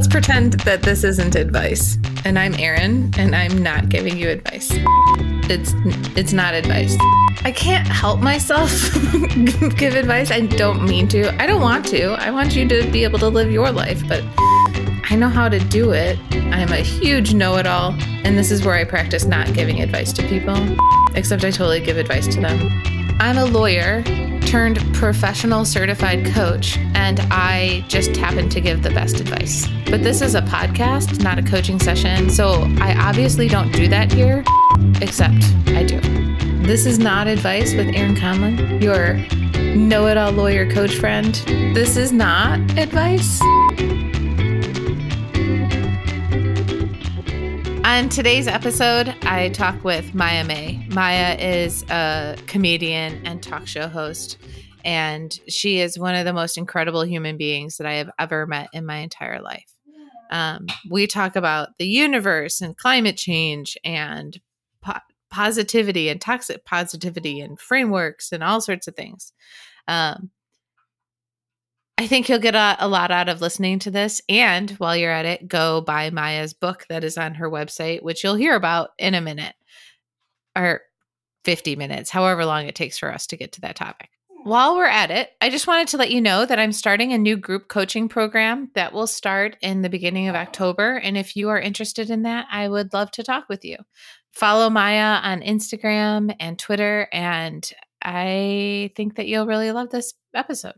let's pretend that this isn't advice. And I'm Erin, and I'm not giving you advice. It's it's not advice. I can't help myself give advice. I don't mean to. I don't want to. I want you to be able to live your life, but I know how to do it. I'm a huge know-it-all, and this is where I practice not giving advice to people. Except I totally give advice to them. I'm a lawyer turned professional certified coach, and I just happen to give the best advice. But this is a podcast, not a coaching session, so I obviously don't do that here, except I do. This is not advice with Erin Conlon, your know it all lawyer coach friend. This is not advice. On today's episode, I talk with Maya May. Maya is a comedian and talk show host, and she is one of the most incredible human beings that I have ever met in my entire life. Um, we talk about the universe and climate change and po- positivity and toxic positivity and frameworks and all sorts of things. Um, I think you'll get a, a, lot out of listening to this. And while you're at it, go buy Maya's book that is on her website, which you'll hear about in a minute or 50 minutes, however long it takes for us to get to that topic. While we're at it, I just wanted to let you know that I'm starting a new group coaching program that will start in the beginning of October. And if you are interested in that, I would love to talk with you. Follow Maya on Instagram and Twitter. And I think that you'll really love this episode.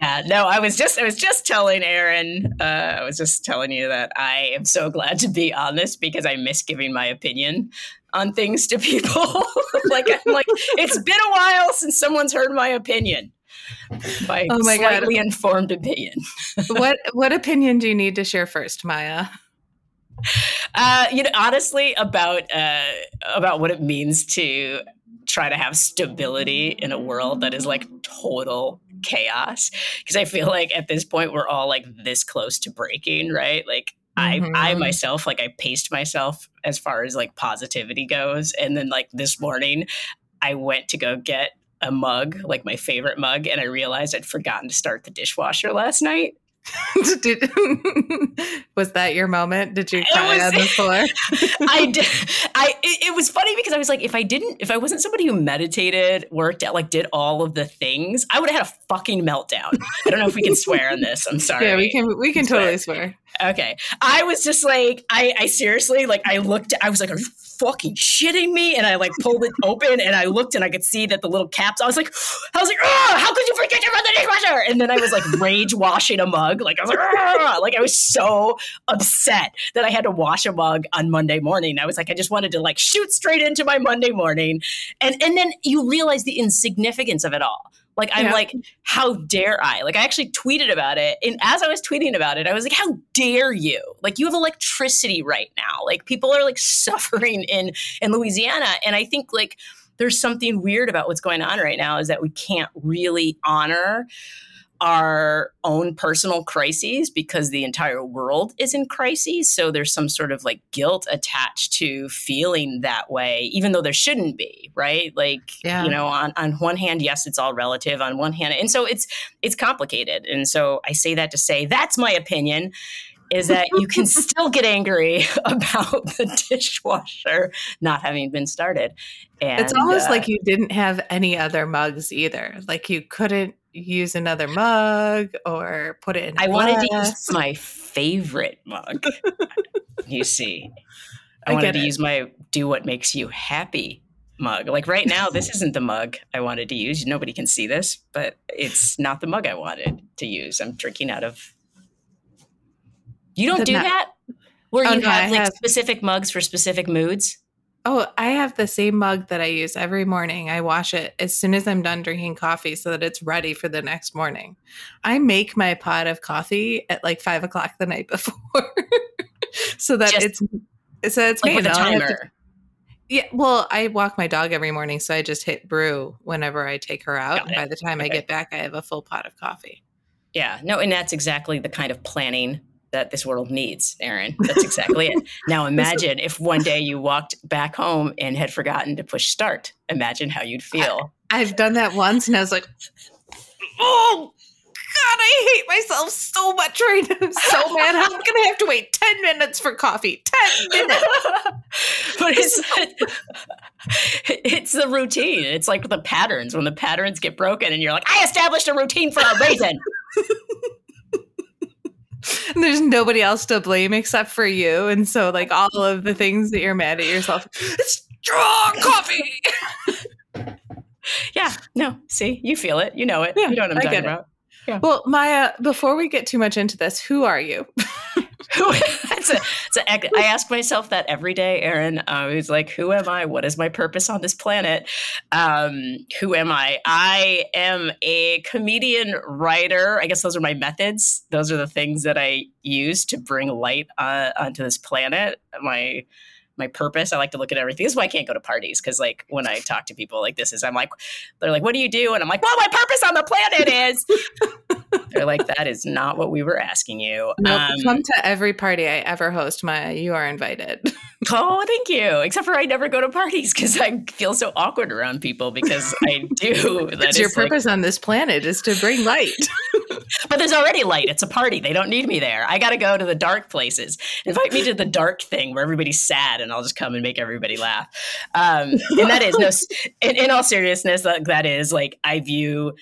Yeah, no, I was just I was just telling Erin, uh, I was just telling you that I am so glad to be on this because I miss giving my opinion on things to people. like I'm like, it's been a while since someone's heard my opinion. My, oh my slightly God. informed opinion. what what opinion do you need to share first, Maya? Uh, you know, honestly, about uh, about what it means to try to have stability in a world that is like total chaos because i feel like at this point we're all like this close to breaking right like mm-hmm. I I myself like I paced myself as far as like positivity goes and then like this morning I went to go get a mug like my favorite mug and I realized I'd forgotten to start the dishwasher last night did, was that your moment? Did you cry was, on the floor? I did. I it, it, was funny because I was like, if I didn't, if I wasn't somebody who meditated, worked out, like did all of the things, I would have had a fucking meltdown. I don't know if we can swear on this. I'm sorry. Yeah, we can. We can totally swear. Okay, I was just like, I, I seriously like, I looked. I was like, are you fucking shitting me? And I like pulled it open and I looked and I could see that the little caps, I was like, I was like, oh, how could you forget to run the dishwasher? And then I was like rage washing a mug. Like I was like, oh, like I was so upset that I had to wash a mug on Monday morning. I was like, I just wanted to like shoot straight into my Monday morning. And and then you realize the insignificance of it all. Like I'm yeah. like, how dare I? Like I actually tweeted about it. And as I was tweeting about it, I was like, how dare you? Like you have electricity right now. Like people are like suffering in in Louisiana. And I think like there's something weird about what's going on right now is that we can't really honor our own personal crises because the entire world is in crises. So there's some sort of like guilt attached to feeling that way, even though there shouldn't be, right? Like, yeah. you know, on, on one hand, yes, it's all relative on one hand. And so it's it's complicated. And so I say that to say that's my opinion is that you can still get angry about the dishwasher not having been started. And, it's almost uh, like you didn't have any other mugs either. Like you couldn't use another mug or put it in. I wanted to use my favorite mug. you see, I, I wanted to it. use my "Do What Makes You Happy" mug. Like right now, this isn't the mug I wanted to use. Nobody can see this, but it's not the mug I wanted to use. I'm drinking out of. You don't do that, where oh, you no, have like have... specific mugs for specific moods. Oh, I have the same mug that I use every morning. I wash it as soon as I'm done drinking coffee so that it's ready for the next morning. I make my pot of coffee at like five o'clock the night before so that Just, it's so it's like made. with a timer. To, yeah, well, I walk my dog every morning, so I just hit brew whenever I take her out. And by the time okay. I get back, I have a full pot of coffee. Yeah, no, and that's exactly the kind of planning that this world needs, Erin. That's exactly it. Now imagine if one day you walked back home and had forgotten to push start. Imagine how you'd feel. I, have done that once and I was like, oh, God, I hate myself so much right now. I'm so mad. I'm gonna have to wait 10 minutes for coffee. 10 minutes. but it's it's the routine. It's like the patterns. When the patterns get broken and you're like, I established a routine for a reason. and there's nobody else to blame except for you. And so like all of the things that you're mad at yourself, it's strong coffee. yeah, no, see, you feel it. You know it. Yeah, you know what I'm I talking about. Yeah. Well, Maya, before we get too much into this, who are you? That's a, it's a, I ask myself that every day, Erin. I was like, who am I? What is my purpose on this planet? Um, who am I? I am a comedian writer. I guess those are my methods. Those are the things that I use to bring light uh, onto this planet. My my purpose. I like to look at everything. This is why I can't go to parties because, like, when I talk to people like this, is I'm like, they're like, "What do you do?" And I'm like, "Well, my purpose on the planet is." they're like, "That is not what we were asking you." No, Um, come to every party I ever host, Maya. You are invited. Oh, thank you. Except for I never go to parties because I feel so awkward around people because I do. That That's your is like- purpose on this planet is to bring light. But there's already light. It's a party. They don't need me there. I got to go to the dark places. Invite me to the dark thing where everybody's sad, and I'll just come and make everybody laugh. Um, and that is no. In, in all seriousness, that, that is like I view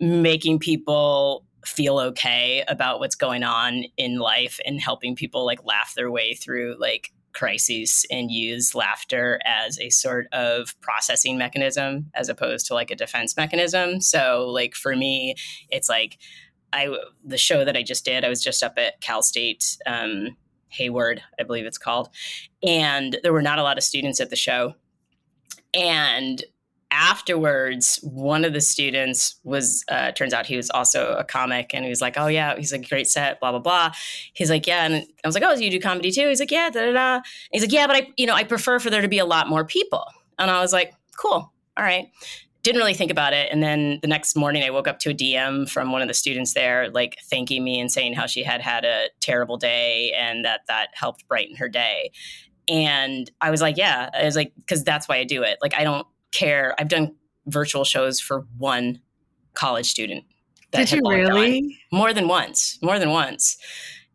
making people feel okay about what's going on in life and helping people like laugh their way through like crises and use laughter as a sort of processing mechanism as opposed to like a defense mechanism. So like for me, it's like I the show that I just did, I was just up at Cal State um, Hayward, I believe it's called, and there were not a lot of students at the show. And afterwards, one of the students was uh, turns out he was also a comic, and he was like, "Oh yeah, he's like great set, blah blah blah." He's like, "Yeah," and I was like, "Oh, so you do comedy too?" He's like, "Yeah." Da da da. He's like, "Yeah, but I, you know, I prefer for there to be a lot more people." And I was like, "Cool, all right." Didn't really think about it. And then the next morning, I woke up to a DM from one of the students there, like thanking me and saying how she had had a terrible day and that that helped brighten her day. And I was like, yeah, I was like, because that's why I do it. Like, I don't care. I've done virtual shows for one college student. Did you had all gone really? more than once, more than once.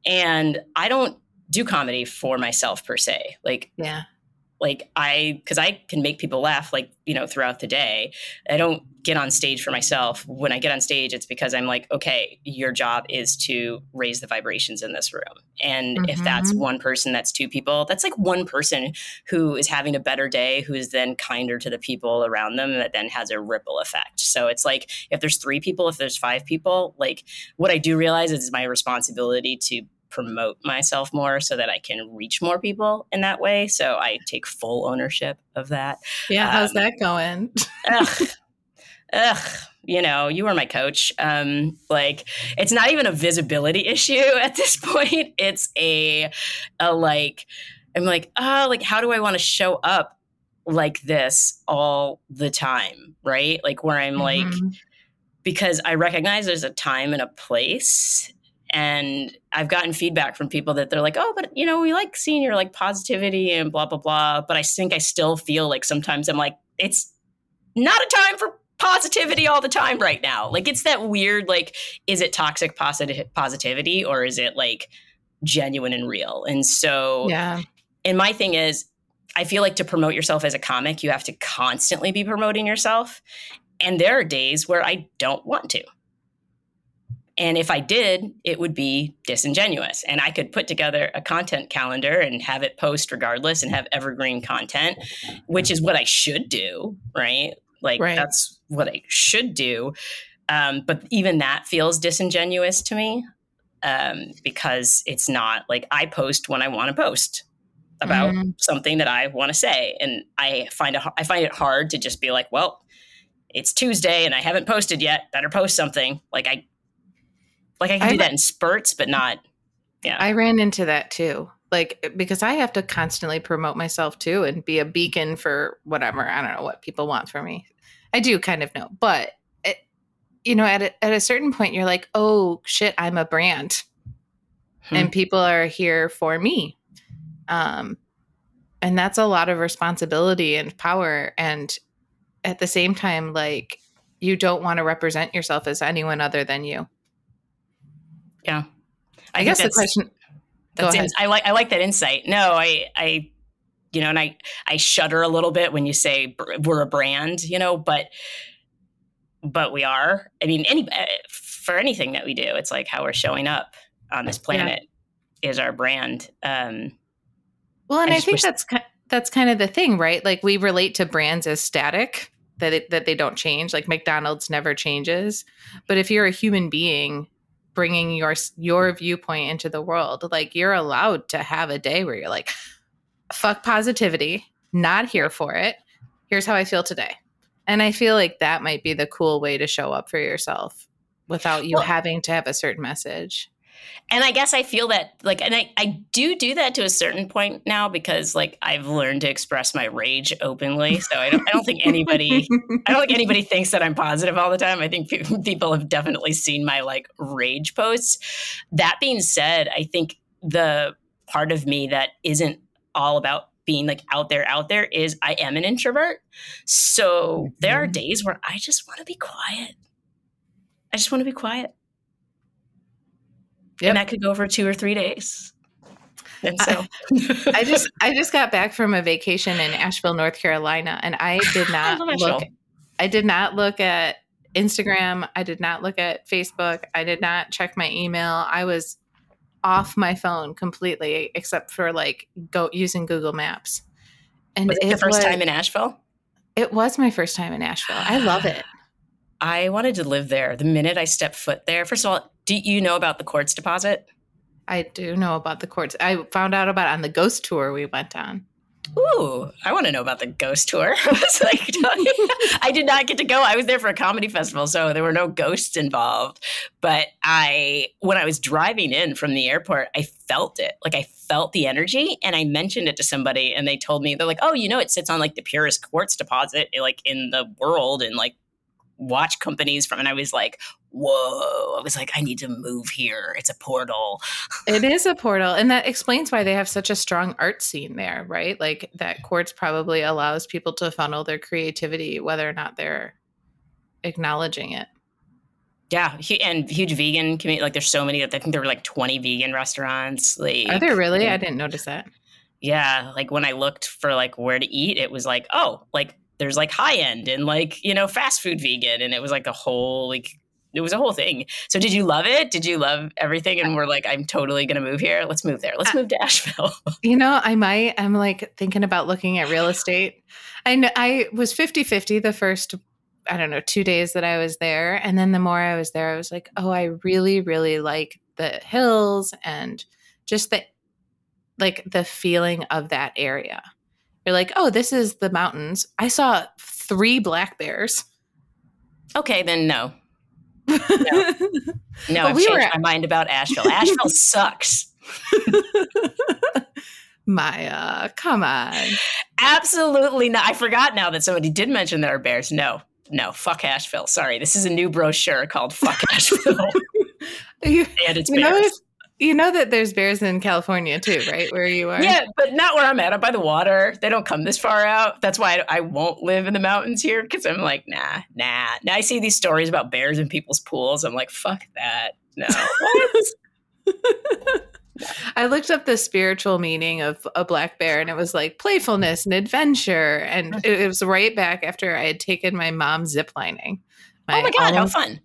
And I don't do comedy for myself per se. Like Yeah. Like I because I can make people laugh like you know throughout the day. I don't get on stage for myself. When I get on stage, it's because I'm like, okay, your job is to raise the vibrations in this room. And if that's Mhm. one person, that's two people. That's like one person who is having a better day, who is then kinder to the people around them, that then has a ripple effect. So it's like if there's three people, if there's five people, like what I do realize is my responsibility to promote myself more so that I can reach more people in that way. So I take full ownership of that. Yeah. How's Um, that going? Ugh. Ugh. You know, you were my coach. Um, like it's not even a visibility issue at this point. It's a a like I'm like, oh, like how do I want to show up like this all the time? Right? Like where I'm like Mhm. because I recognize there's a time and a place. And I've gotten feedback from people that they're like, oh, but you know, we like seeing your like positivity and blah, blah, blah. But I think I still feel like sometimes I'm like, it's not a time for positivity all the time right now. Like it's that weird, like, is it toxic posit- positivity or is it like genuine and real? And so, yeah. and my thing is, I feel like to promote yourself as a comic, you have to constantly be promoting yourself. And there are days where I don't want to. And if I did, it would be disingenuous. And I could put together a content calendar and have it post regardless and have evergreen content, which is what I should do, right? Like Right. that's what I should do. Um, but even that feels disingenuous to me um, because it's not like I post when I want to post about Mhm. something that I want to say, and I find it I find it hard to just be like, well, it's Tuesday and I haven't posted yet. Better post something. Like I, like I can I- do that in spurts, but not. Yeah, I ran into that too. Like because I have to constantly promote myself too and be a beacon for whatever. I don't know what people want from me. I do kind of know, but it, you know, at a, at a certain point, you're like, oh shit, I'm a brand, Hmm. and people are here for me. Um, and that's a lot of responsibility and power. And at the same time, like you don't want to represent yourself as anyone other than you. Yeah. I, guess the question. That's in- I like I like that insight. No, I I you know, and I I shudder a little bit when you say we're a brand, you know, but but we are. I mean, any uh, for anything that we do, it's like how we're showing up on this planet is our brand. Um, Well, and I I, think that's ki- that's kind of the thing, right? Like we relate to brands as static that it, that they don't change. Like McDonald's never changes, but if you're a human being bringing your your viewpoint into the world, like you're allowed to have a day where you're like, "Fuck positivity, not here for it. Here's how I feel today." And I feel like that might be the cool way to show up for yourself without you Well- having to have a certain message. And I guess I feel that like, and I, I do do that to a certain point now because like I've learned to express my rage openly. So I don't, I don't think anybody, I don't think anybody thinks that I'm positive all the time. I think pe- people have definitely seen my like rage posts. That being said, I think the part of me that isn't all about being like out there, out there is I am an introvert. So there are Mhm. days where I just want to be quiet. I just want to be quiet. Yep. And that could go for two or three days. And so I just I just got back from a vacation in Asheville, North Carolina, and I did not love look. I did not look at Instagram. I did not look at Facebook. I did not check my email. I was off my phone completely, except for like go using Google Maps. And was it the first was, time in Asheville? It was my first time in Asheville. I love it. I wanted to live there. The minute I stepped foot there, first of all, do you know about the quartz deposit? I do know about the quartz. I found out about it on the ghost tour we went on. Ooh, I want to know about the ghost tour. I was like, I did not get to go. I was there for a comedy festival, so there were no ghosts involved. But I, when I was driving in from the airport, I felt it. Like I felt the energy, and I mentioned it to somebody, and they told me they're like, "Oh, you know, it sits on like the purest quartz deposit, like in the world, and like watch companies from." And I was like, "Whoa!" I was like, "I need to move here. It's a portal." It is a portal, and that explains why they have such a strong art scene there, right? Like that quartz probably allows people to funnel their creativity, whether or not they're acknowledging it. Yeah, and huge vegan community. Like, there's so many. That I think there were like 20 vegan restaurants. Like, Are there really? yeah. I didn't notice that. yeah like when i looked for like where to eat it was like oh like there's like high end and like you know fast food vegan and it was like a whole like it was a whole thing so did you love it did you love everything and we're like i'm totally gonna move here let's move there let's move to asheville You know, I might. I'm like thinking about looking at real estate. I know I was 50 50 the first, I don't know, two days that I was there. And then the more I was there, I was like, oh, I really, really like the hills and just the like the feeling of that area. You're like, oh, this is the mountains. I saw three black bears. okay then no no. But i've we changed my mind about asheville. Asheville sucks. Maya, come on. absolutely not. I forgot now that somebody did mention there are bears. No. No. Fuck asheville. Sorry. This is a new brochure called fuck asheville. You, and it's you know, bears. if- you know that there's bears in California too, right? Where you are. Yeah, but not where I'm at. I'm by the water. They don't come this far out. That's why I, I won't live in the mountains here because I'm like, nah, nah. Now I see these stories about bears in people's pools. I'm like, fuck that. No. What? I looked up the spiritual meaning of a black bear and it was like playfulness and adventure. And mm-hmm. it, it was right back after I had taken my mom ziplining. oh my God, how fun.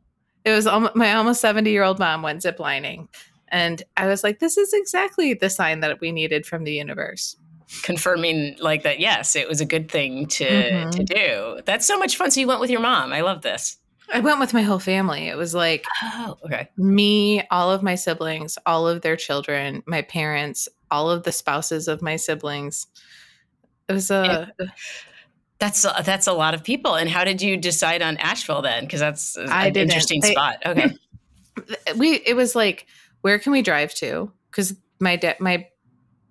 It was almost, my almost 70 year old mom went ziplining. And I was like, this is exactly the sign that we needed from the universe. Confirming like that, yes, it was a good thing to, Mhm. to do. That's so much fun. So you went with your mom. I love this. I went with my whole family. It was like Oh, okay. me, all of my siblings, all of their children, my parents, all of the spouses of my siblings. It was a That's a, that's a lot of people. And how did you decide on Asheville then? Because that's an I didn't. interesting I- spot. Okay. we it was like where can we drive to? Because my dad my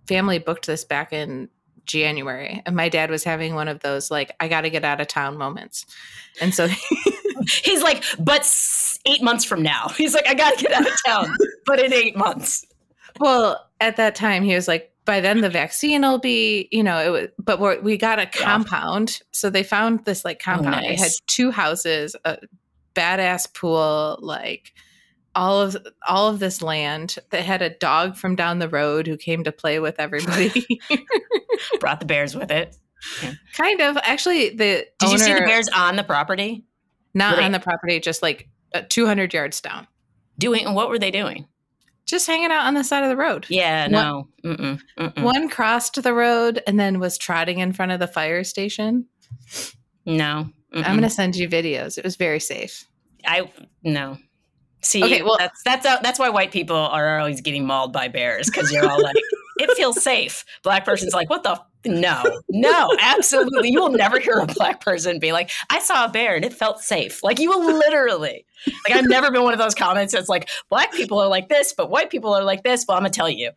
family booked this back in january and my dad was having one of those like i gotta get out of town moments. And so He's like, but eight months from now. He's like, I gotta get out of town, but in eight months. well at that time he was like by then the vaccine will be you know it was but we're, we got a compound. So they found this like oh, compound. It had two houses a badass pool like all of all of this land that had a dog from down the road who came to play with everybody. Brought the bears with it. kind of. Actually, the Did you see the bears on the property? not on the property, just like uh, 200 yards down, Doing what were they doing? just hanging out on the side of the road. Yeah, no. Mm-mm, mm-mm. One crossed the road and then was trotting in front of the fire station. No. I'm going to send you videos. It was very safe. I no. See, Okay, well- that's that's uh, that's why white people are always getting mauled by bears because you're all like, it feels safe. Black person's like, what the? F-? No, no, absolutely. You will never hear a black person be like, I saw a bear and it felt safe. Like you will literally. Like I've never been one of those comments that's like, black people are like this, but white people are like this. Well, I'm gonna tell you,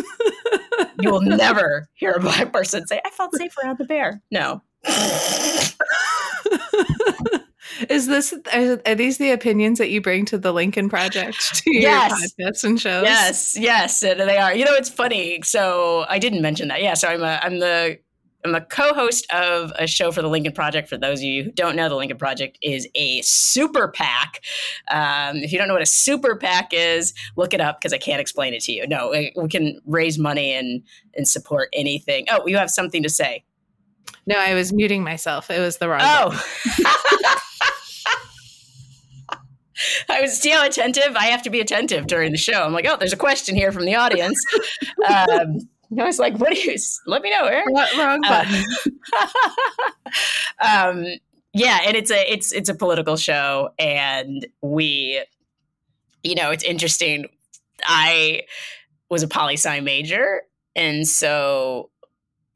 you will never hear a black person say, I felt safe around the bear. No. Is this are, these the opinions that you bring to the Lincoln Project to Yes. your podcasts and shows? Yes, yes, they are. You know, it's funny. So I didn't mention that. Yeah, so I'm a, I'm the I'm a co-host of a show for the Lincoln Project. For those of you who don't know, the Lincoln Project is a super PAC. Um, if you don't know what a super PAC is, look it up because I can't explain it to you. No, we we can raise money and and support anything. Oh, you have something to say? No, I was muting myself. It was the wrong. Oh. I was see how attentive. I have to be attentive during the show. I'm like, oh, there's a question here from the audience. Um, I was like, what do you? Let me know, Erin. Wrong- wrong Uh, button. um, yeah, and it's a it's it's a political show, and we, you know, it's interesting. I was a poli sci major, and so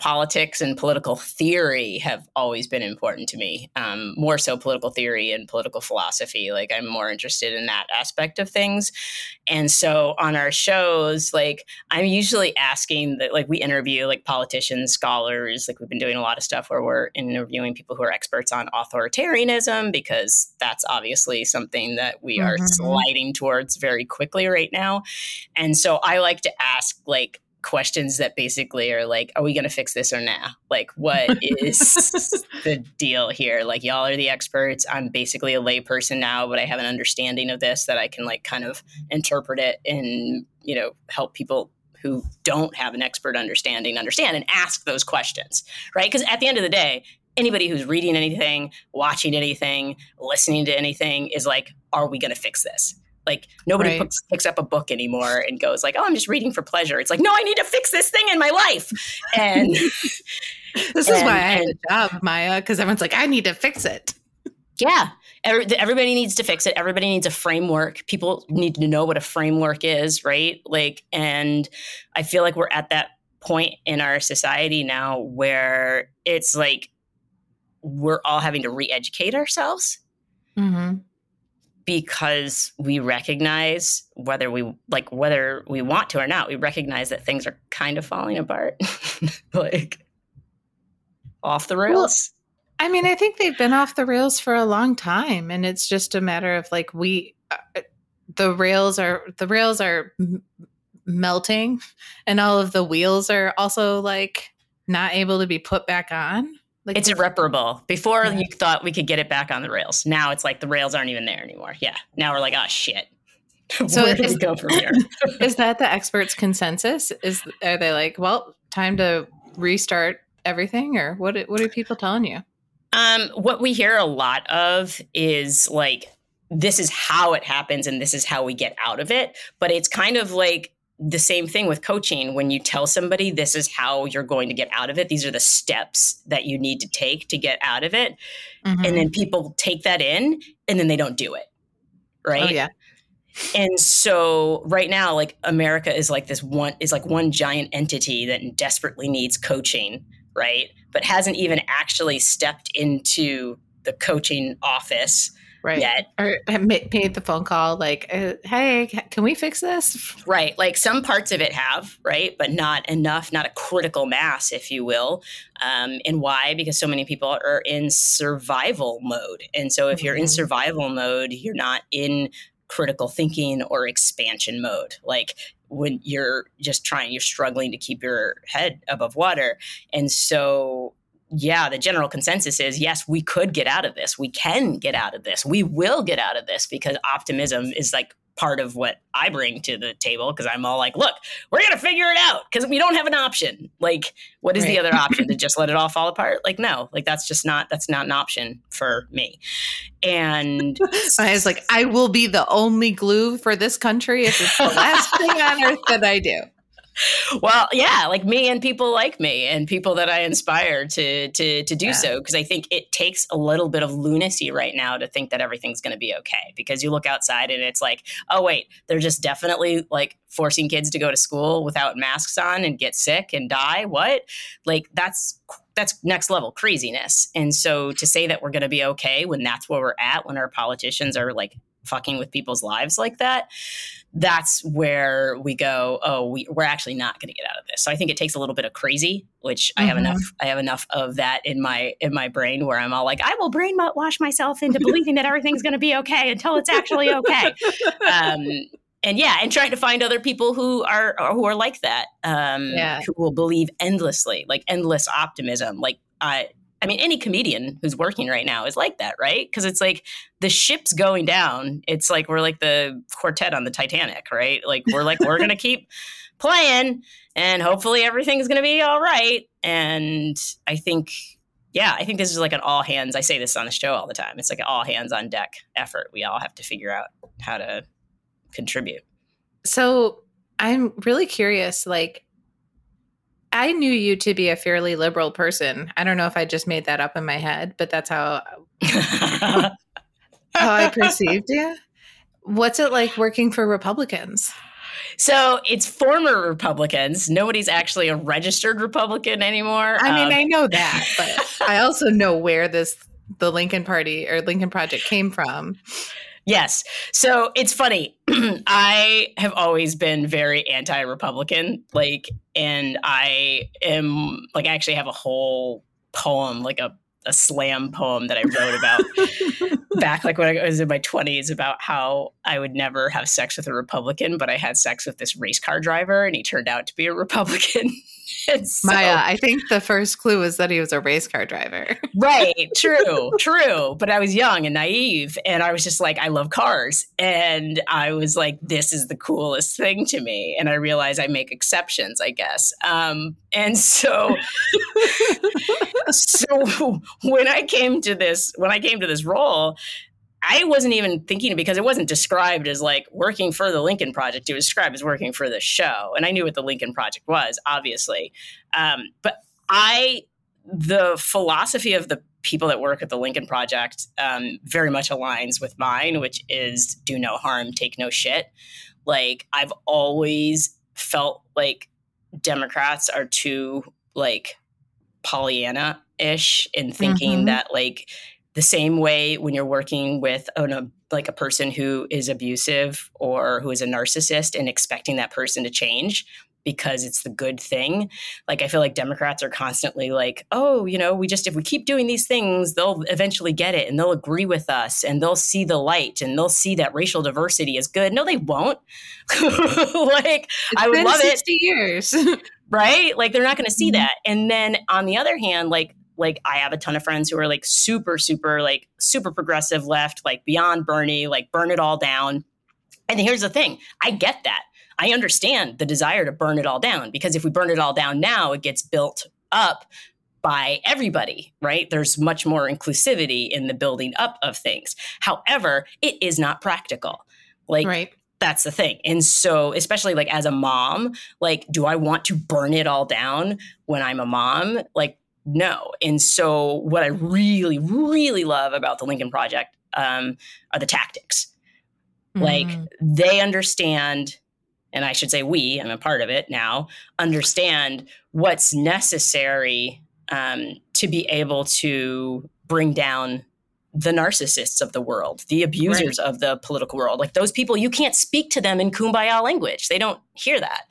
politics and political theory have always been important to me. Um, more so, political theory and political philosophy. Like I'm more interested in that aspect of things, and so on our shows, like I'm usually asking that, like we interview like politicians, scholars. Like we've been doing a lot of stuff where we're interviewing people who are experts on authoritarianism because that's obviously something that we are Mhm. sliding towards very quickly right now. And so I like to ask like questions that basically are like, are we going to fix this or nah? Like, what is the deal here? Like, y'all are the experts. I'm basically a layperson now, but I have an understanding of this that I can like kind of interpret it and, you know, help people who don't have an expert understanding understand and ask those questions, right? Because at the end of the day, anybody who's reading anything, watching anything, listening to anything is like, are we going to fix this? Like nobody Right. picks, picks up a book anymore and goes like, "Oh, I'm just reading for pleasure." It's like, "No, I need to fix this thing in my life." And This is why I had a job, Maya, because everyone's like, I need to fix it. Yeah. Every, everybody needs to fix it. Everybody needs a framework. People need to know what a framework is, right? Like, and I feel like we're at that point in our society now where it's like we're all having to re educate ourselves Mm-hmm. Because we recognize whether we like whether we want to or not we recognize that things are kind of falling apart like off the rails I mean, I think they've been off the rails for a long time, and it's just a matter of like we, uh, the rails are the rails are m- melting, and all of the wheels are also like not able to be put back on. Like it's irreparable before Yeah. you thought we could get it back on the rails now it's like the rails aren't even there anymore yeah now we're like oh shit So where do is- we go from here is that the experts' consensus? Is are they like, well, time to restart everything, or what? What are people telling you? Um, what we hear a lot of is like, this is how it happens and this is how we get out of it. But it's kind of like the same thing with coaching. When you tell somebody this is how you're going to get out of it, these are the steps that you need to take to get out of it. Mhm. And then people take that in and then they don't do it. Right. oh yeah, And so right now, like America is like this one is like one giant entity that desperately needs coaching, right? But hasn't even actually stepped into the coaching office right. yet. Or have made the phone call like, uh, hey, can we fix this? Right. Like some parts of it have, right? But not enough, not a critical mass, if you will. Um, and why? Because so many people are in survival mode. And so if you're in Mhm. survival mode, you're not in critical thinking or expansion mode. Like when you're just trying, you're struggling to keep your head above water. And so, yeah, the general consensus is yes, we could get out of this. We can get out of this. We will get out of this because optimism is like part of what I bring to the table because I'm all like, look, we're gonna figure it out because we don't have an option. Like, what is right. the other option to just let it all fall apart? Like, no, like that's just not that's not an option for me. And I was like, I will be the only glue for this country if it's the last thing on earth that I do well, yeah, like me and people like me and people that I inspire to to to do yeah. so because I think it takes a little bit of lunacy right now to think that everything's going to be okay because you look outside and it's like, oh wait, they're just definitely like forcing kids to go to school without masks on and get sick and die. What? Like that's that's next level craziness. And so to say that we're going to be okay when that's where we're at when our politicians are like fucking with people's lives like that, that's where we go, oh, we, we're actually not going to get out of this. So I think it takes a little bit of crazy, which mm-hmm. I have enough. I have enough of that in my in my brain where I'm all like, I will brainwash myself into believing that everything's going to be okay until it's actually okay. Um, and yeah, and trying to find other people who are who are like that, um, yeah. who will believe endlessly, like endless optimism. Like I, I mean, any comedian who's working right now is like that, right? Because it's like the ship's going down. It's like we're like the quartet on the Titanic, right? Like we're like we're gonna keep playing, and hopefully everything's gonna be all right. And I think, yeah, I think this is like an all hands. I say this on the show all the time. It's like an all hands on deck effort. We all have to figure out how to contribute. So I'm really curious, like I knew you to be a fairly liberal person. I don't know if I just made that up in my head, but that's how how I perceived you. What's it like working for Republicans? So it's former Republicans. Nobody's actually a registered Republican anymore. I mean, um, I know that, but I also know where this the Lincoln Party or Lincoln Project came from. Yes. So it's funny. I have always been very anti Republican. Like, and I am, like, I actually have a whole poem, like a, a slam poem that I wrote about back, like, when I was in my 20s about how I would never have sex with a Republican, but I had sex with this race car driver and he turned out to be a Republican. so, Maya, I think the first clue was that he was a race car driver. right. True. True. But I was young and naive. And I was just like, I love cars. And I was like, this is the coolest thing to me. And I realized I make exceptions, I guess. Um, and so, so when I came to this, when I came to this role, I wasn't even thinking because it wasn't described as like working for the Lincoln Project. It was described as working for the show. And I knew what the Lincoln Project was, obviously. Um, but I, the philosophy of the people that work at the Lincoln Project um, very much aligns with mine, which is do no harm, take no shit. Like, I've always felt like Democrats are too, like, Pollyanna ish in thinking mm-hmm. that, like, the same way when you're working with a like a person who is abusive or who is a narcissist and expecting that person to change because it's the good thing. Like I feel like Democrats are constantly like, "Oh, you know, we just if we keep doing these things, they'll eventually get it and they'll agree with us and they'll see the light and they'll see that racial diversity is good." No, they won't. like it's I would love 60 it. years. right? Like they're not going to see mm-hmm. that. And then on the other hand, like like I have a ton of friends who are like super, super, like super progressive left, like beyond Bernie, like burn it all down. And here's the thing I get that. I understand the desire to burn it all down because if we burn it all down now, it gets built up by everybody, right? There's much more inclusivity in the building up of things. However, it is not practical. Like, right that's the thing. And so, especially like as a mom, like, do I want to burn it all down when I'm a mom? Like, no. And so, what I really, really love about the Lincoln Project um, are the tactics. Mm-hmm. Like, they understand, and I should say we, I'm a part of it now, understand what's necessary um, to be able to bring down the narcissists of the world, the abusers right. of the political world. Like those people, you can't speak to them in kumbaya language. They don't hear that.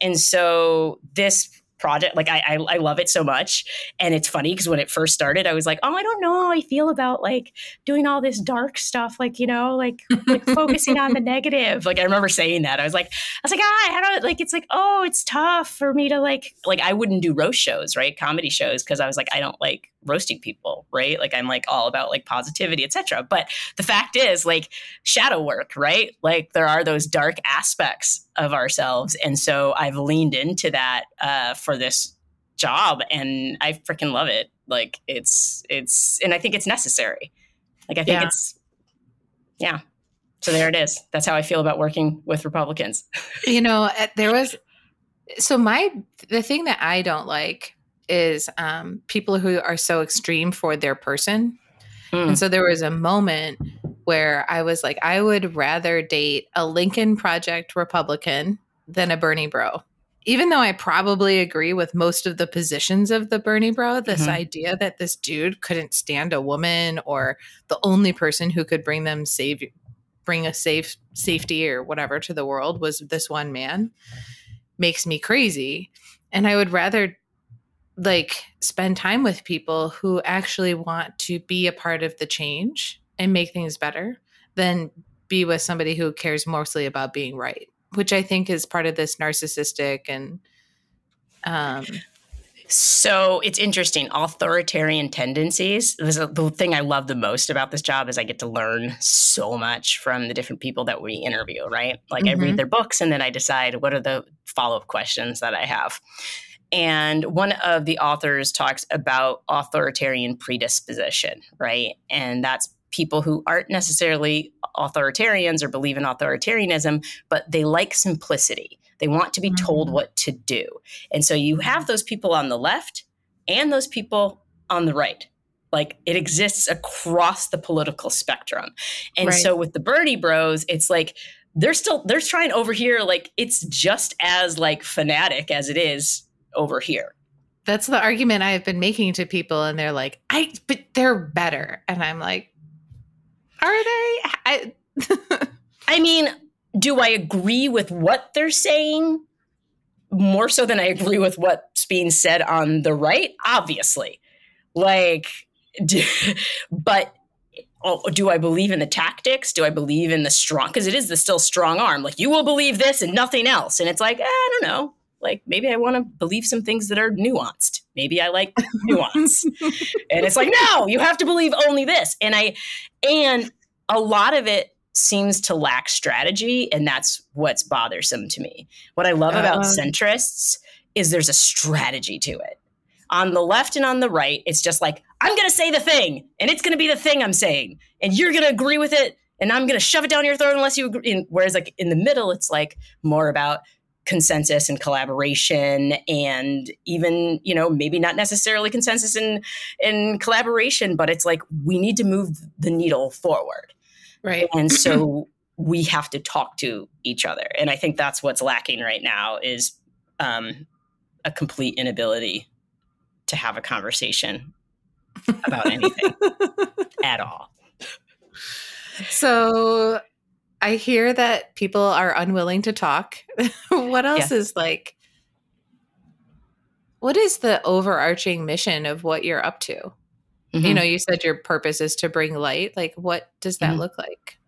And so, this project. Like I, I, I love it so much. And it's funny because when it first started, I was like, oh, I don't know how I feel about like doing all this dark stuff, like, you know, like, like focusing on the negative. Like I remember saying that. I was like, I was like, ah, I don't like it's like, oh, it's tough for me to like like I wouldn't do roast shows, right? Comedy shows, because I was like, I don't like roasting people, right? Like I'm like all about like positivity, etc. But the fact is like shadow work, right? Like there are those dark aspects of ourselves. And so I've leaned into that uh, for this job and I freaking love it. Like it's it's and I think it's necessary. Like I think yeah. it's yeah. So there it is. That's how I feel about working with Republicans. you know, there was so my the thing that I don't like is um, people who are so extreme for their person. Mm. And so there was a moment where I was like, I would rather date a Lincoln Project Republican than a Bernie bro. Even though I probably agree with most of the positions of the Bernie bro, this mm-hmm. idea that this dude couldn't stand a woman or the only person who could bring them save bring a safe safety or whatever to the world was this one man makes me crazy. And I would rather like spend time with people who actually want to be a part of the change and make things better than be with somebody who cares mostly about being right, which I think is part of this narcissistic and um so it's interesting. Authoritarian tendencies. The thing I love the most about this job is I get to learn so much from the different people that we interview, right? Like mm-hmm. I read mm-hmm. their books and then I decide what are the follow up questions that I have. And one of the authors talks about authoritarian predisposition, right? And that's people who aren't necessarily authoritarians or believe in authoritarianism, but they like simplicity. They want to be told mm-hmm. what to do. And so you have those people on the left and those people on the right. Like it exists across the political spectrum. And right. so with the Bernie bros, it's like they're still they're trying over here like it's just as like fanatic as it is over here. That's the argument I've been making to people and they're like, "I but they're better." And I'm like, "Are they?" I I mean, do I agree with what they're saying more so than I agree with what's being said on the right? Obviously. Like, do, but oh, do I believe in the tactics? Do I believe in the strong? Because it is the still strong arm. Like, you will believe this and nothing else. And it's like, eh, I don't know. Like, maybe I want to believe some things that are nuanced. Maybe I like nuance. and it's like, no, you have to believe only this. And I, and a lot of it seems to lack strategy and that's what's bothersome to me what i love about uh, centrists is there's a strategy to it on the left and on the right it's just like i'm going to say the thing and it's going to be the thing i'm saying and you're going to agree with it and i'm going to shove it down your throat unless you agree whereas like in the middle it's like more about consensus and collaboration and even you know maybe not necessarily consensus and and collaboration but it's like we need to move the needle forward Right. And so we have to talk to each other. And I think that's what's lacking right now is um, a complete inability to have a conversation about anything at all. So I hear that people are unwilling to talk. what else yeah. is like what is the overarching mission of what you're up to? Mm-hmm. You know, you said your purpose is to bring light. Like, what does that mm-hmm. look like?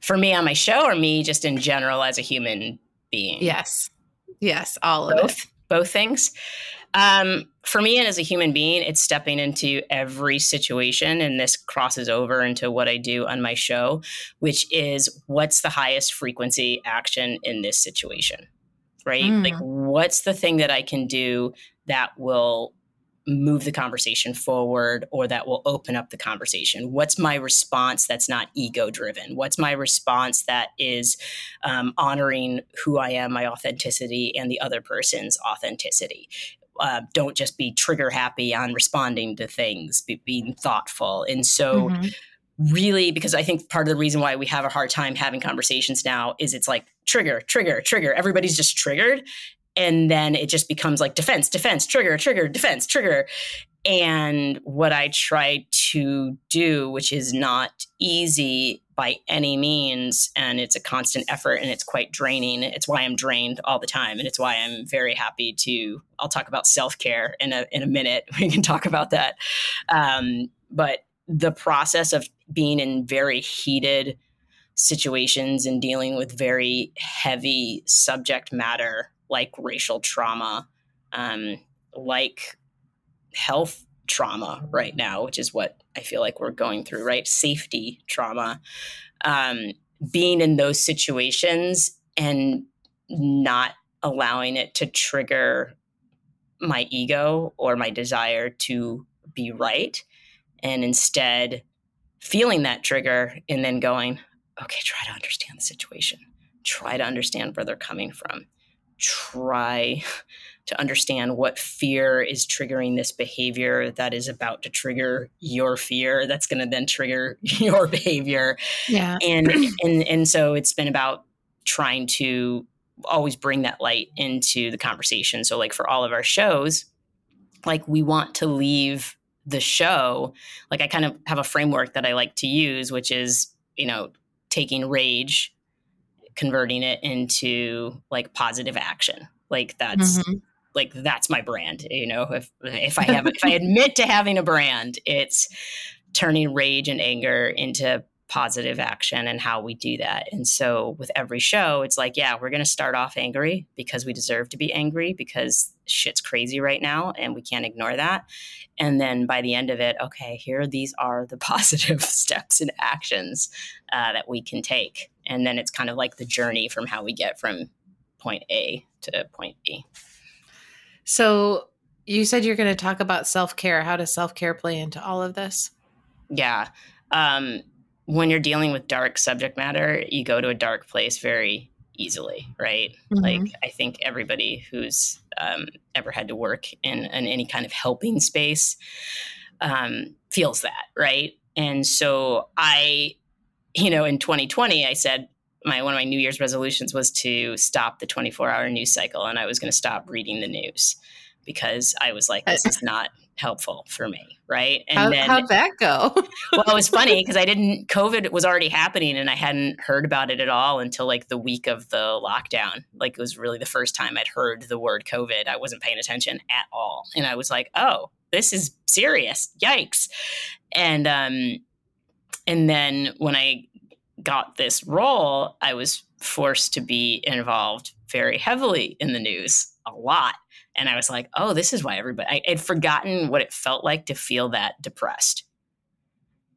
For me on my show, or me just in general as a human being? Yes. Yes, all both, of it. Both things. Um, for me and as a human being, it's stepping into every situation, and this crosses over into what I do on my show, which is what's the highest frequency action in this situation, right? Mm. Like, what's the thing that I can do that will move the conversation forward or that will open up the conversation? What's my response that's not ego driven? What's my response that is um, honoring who I am, my authenticity, and the other person's authenticity? Uh, don't just be trigger happy on responding to things, be, being thoughtful. And so, mm-hmm really because I think part of the reason why we have a hard time having conversations now is it's like trigger, trigger, trigger. Everybody's just triggered and then it just becomes like defense defense trigger trigger defense trigger and what i try to do which is not easy by any means and it's a constant effort and it's quite draining. It's why i'm drained all the time and it's why i'm very happy to i'll talk about self-care in a in a minute. We can talk about that. Um, but the process of being in very heated situations and dealing with very heavy subject matter like racial trauma, um, like health trauma right now, which is what I feel like we're going through, right? Safety trauma. Um, being in those situations and not allowing it to trigger my ego or my desire to be right and instead feeling that trigger and then going okay try to understand the situation try to understand where they're coming from try to understand what fear is triggering this behavior that is about to trigger your fear that's going to then trigger your behavior yeah and and and so it's been about trying to always bring that light into the conversation. So, like for all of our shows, like we want to leave the show, like I kind of have a framework that I like to use, which is, you know, taking rage, converting it into like positive action. Like that's mm-hmm. Like that's my brand. You know, if if I have if I admit to having a brand, it's turning rage and anger into positive action and how we do that. And so with every show, it's like, yeah, we're going to start off angry because we deserve to be angry because shit's crazy right now and we can't ignore that. And then by the end of it, okay, here these are the positive steps and actions uh, that we can take. And then it's kind of like the journey from how we get from point A to point B. So you said you're going to talk about self care. How does self care play into all of this? Yeah. Um, when you're dealing with dark subject matter, you go to a dark place very easily, right? Mm-hmm. Like I think everybody who's um, ever had to work in, in, any kind of helping space um, feels that, right? And so I, you know, in 2020, I said my one of my New Year's resolutions was to stop the 24 hour news cycle, and I was going to stop reading the news because I was like, this is not helpful for me, right? And How, then, how'd that go? well, it was funny because I didn't. COVID was already happening, and I hadn't heard about it at all until like the week of the lockdown. Like it was really the first time I'd heard the word COVID. I wasn't paying attention at all, and I was like, "Oh, this is serious! Yikes!" And um, and then when I got this role, I was forced to be involved very heavily in the news a lot and I was like, oh, this is why everybody, I had forgotten what it felt like to feel that depressed.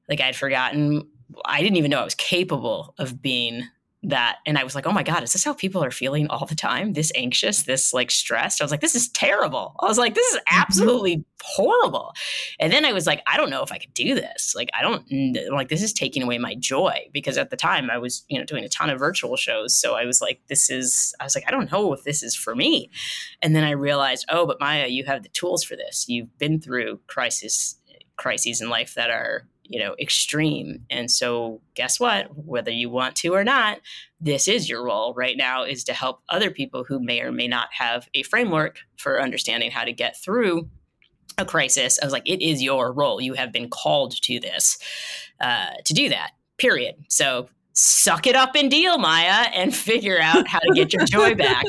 Like I'd forgotten, I didn't even know I was capable of being that and i was like oh my god is this how people are feeling all the time? This anxious this like stressed? I was like this is terrible. I was like this is mm-hmm. absolutely horrible. And then i was like i don't know if i could do this. Like i don't like this is taking away my joy. Because at the time i was you know doing a ton of virtual shows so i was like this is i was like i don't know if this is for me. And then i realized oh but maya you have the tools for this. You've been through crisis crises in life that are you know extreme. And so guess what? Whether you want to or not this is your role right now is to help other people who may or may not have a framework for understanding how to get through a crisis i was like it is your role. You have been called to this uh, to do that period. So suck it up and deal maya and figure out how to get your joy back.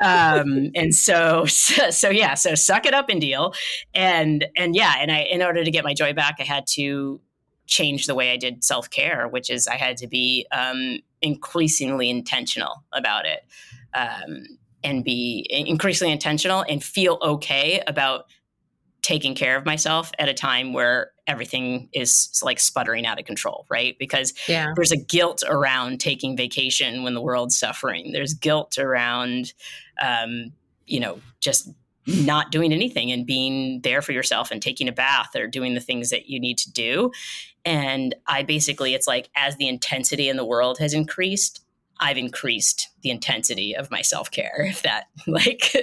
Um, and so, so, so yeah so suck it up and deal. And and yeah and i in order to get my joy back i had to change the way i did self-care which is i had to be um, increasingly intentional about it um, and be increasingly intentional and feel okay about taking care of myself at a time where everything is like sputtering out of control, right? Because yeah. there's a guilt around taking vacation when the world's suffering. There's guilt around, um, you know, just not doing anything and being there for yourself and taking a bath or doing the things that you need to do. And I basically, it's like as the intensity in the world has increased, I've increased the intensity of my self care. If that like,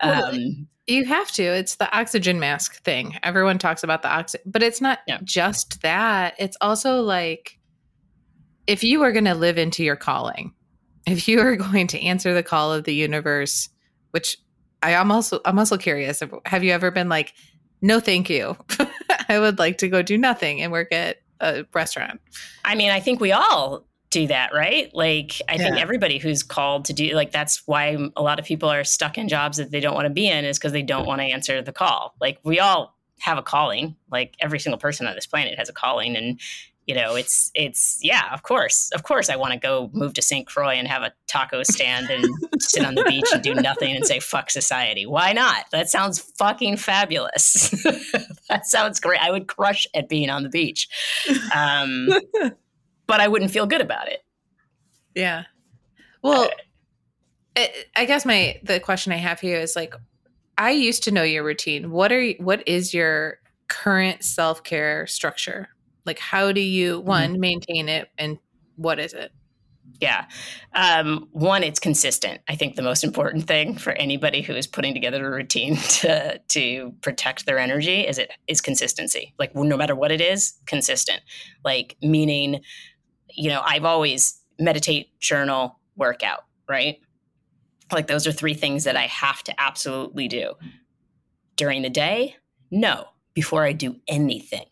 um, you have to. It's the oxygen mask thing. Everyone talks about the oxygen, but it's not yeah. just that. It's also like if you are going to live into your calling, if you are going to answer the call of the universe, which I am also I'm also curious. Have you ever been like, no, thank you. I would like to go do nothing and work at a restaurant. I mean, I think we all do that, right? Like, I yeah. think everybody who's called to do like that's why a lot of people are stuck in jobs that they don't want to be in is because they don't want to answer the call. Like, we all have a calling. Like, every single person on this planet has a calling, and you know, it's it's yeah, of course, of course, I want to go move to St. Croix and have a taco stand and sit on the beach and do nothing and say fuck society. Why not? That sounds fucking fabulous. that sounds great. I would crush at being on the beach. Um, but I wouldn't feel good about it. Yeah. Well, I, I guess my the question I have here is like, I used to know your routine. What are you, what is your current self care structure? Like, how do you one mm-hmm. maintain it, and what is it? Yeah. Um, one, it's consistent. I think the most important thing for anybody who is putting together a routine to to protect their energy is it is consistency. Like no matter what it is, consistent. Like meaning, you know, I've always meditate, journal, workout, right? Like those are three things that I have to absolutely do. During the day, no, before I do anything.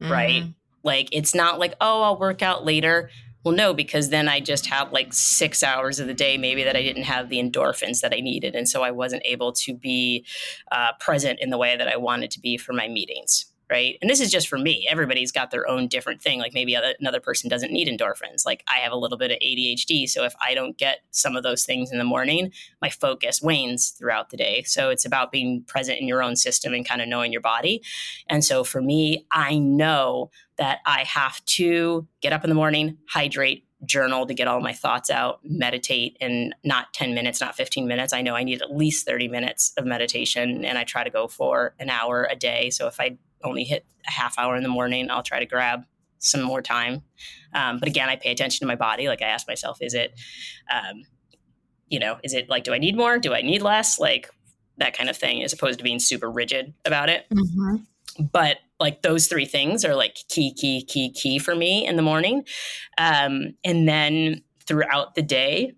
Mm-hmm. Right? Like it's not like, oh, I'll work out later well, no, because then I just had like six hours of the day, maybe that I didn't have the endorphins that I needed. And so I wasn't able to be uh, present in the way that I wanted to be for my meetings. Right. And this is just for me. Everybody's got their own different thing. Like maybe other, another person doesn't need endorphins. Like I have a little bit of ADHD. So if I don't get some of those things in the morning, my focus wanes throughout the day. So it's about being present in your own system and kind of knowing your body. And so for me, I know that I have to get up in the morning, hydrate, journal to get all my thoughts out, meditate, and not 10 minutes, not 15 minutes. I know I need at least 30 minutes of meditation, and I try to go for an hour a day. So if I only hit a half hour in the morning, I'll try to grab some more time. Um, but again, I pay attention to my body. Like I ask myself, is it, um, you know, is it like, do I need more? Do I need less? Like that kind of thing, as opposed to being super rigid about it. Mm-hmm. But like those three things are like key, key, key, key for me in the morning. Um, and then throughout the day,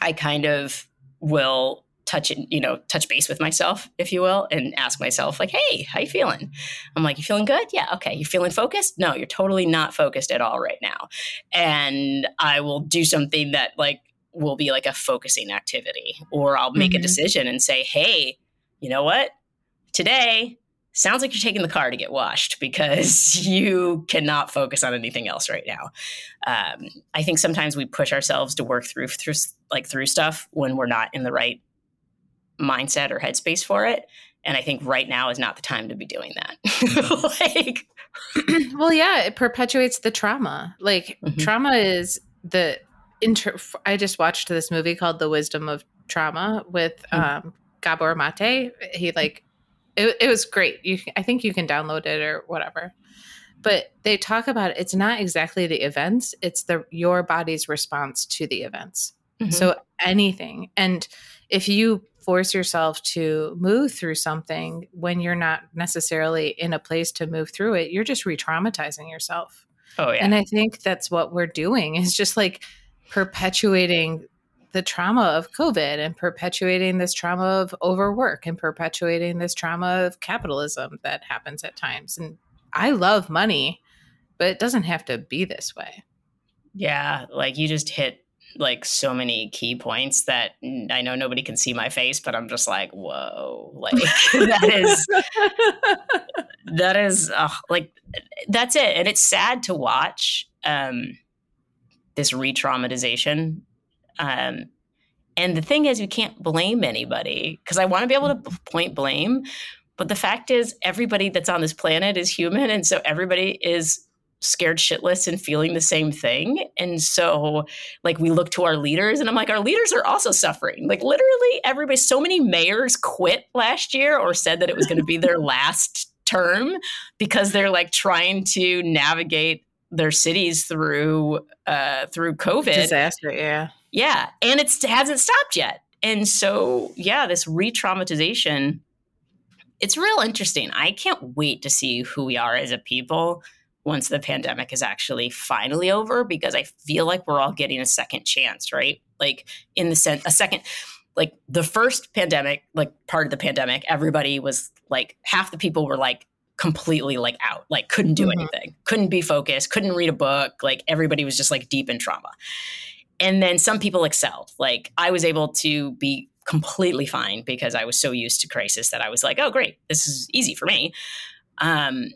I kind of will touch it, you know, touch base with myself, if you will, and ask myself, like, hey, how you feeling? I'm like, you feeling good? Yeah, okay. You feeling focused? No, you're totally not focused at all right now. And I will do something that like will be like a focusing activity, or I'll make mm-hmm. a decision and say, hey, you know what? Today sounds like you're taking the car to get washed because you cannot focus on anything else right now. Um, I think sometimes we push ourselves to work through through like through stuff when we're not in the right mindset or headspace for it. And I think right now is not the time to be doing that. like, well, yeah, it perpetuates the trauma. Like mm-hmm. trauma is the inter. I just watched this movie called The Wisdom of Trauma with mm-hmm. um, Gabor Mate. He like it, it was great. You, I think you can download it or whatever. But they talk about it's not exactly the events; it's the your body's response to the events. Mm-hmm. So anything, and if you force yourself to move through something when you're not necessarily in a place to move through it, you're just re-traumatizing yourself. Oh yeah. And I think that's what we're doing is just like perpetuating the trauma of COVID and perpetuating this trauma of overwork and perpetuating this trauma of capitalism that happens at times. And I love money, but it doesn't have to be this way. Yeah, like you just hit like so many key points that I know nobody can see my face, but I'm just like, whoa, like that is that is uh, like that's it, and it's sad to watch um, this re-traumatization um, and the thing is, you can't blame anybody because I want to be able to point blame. But the fact is, everybody that's on this planet is human. And so everybody is scared shitless and feeling the same thing. And so, like, we look to our leaders, and I'm like, our leaders are also suffering. Like, literally, everybody, so many mayors quit last year or said that it was going to be their last term because they're like trying to navigate their cities through uh through covid disaster yeah yeah, and it hasn't stopped yet. And so, yeah, this re-traumatization it's real interesting. I can't wait to see who we are as a people once the pandemic is actually finally over because I feel like we're all getting a second chance, right? Like in the sense a second like the first pandemic, like part of the pandemic, everybody was like half the people were like completely like out, like couldn't do mm-hmm. anything, couldn't be focused, couldn't read a book, like everybody was just like deep in trauma and then some people excelled. Like I was able to be completely fine because I was so used to crisis that I was like, oh, great, this is easy for me. Um,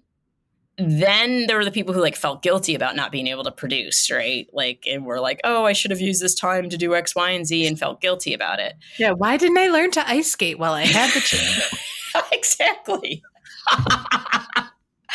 then there were the people who like felt guilty about not being able to produce, right? Like, and were like, oh, I should have used this time to do X, Y, and Z and felt guilty about it. Yeah. Why didn't I learn to ice skate while I had the chance? exactly.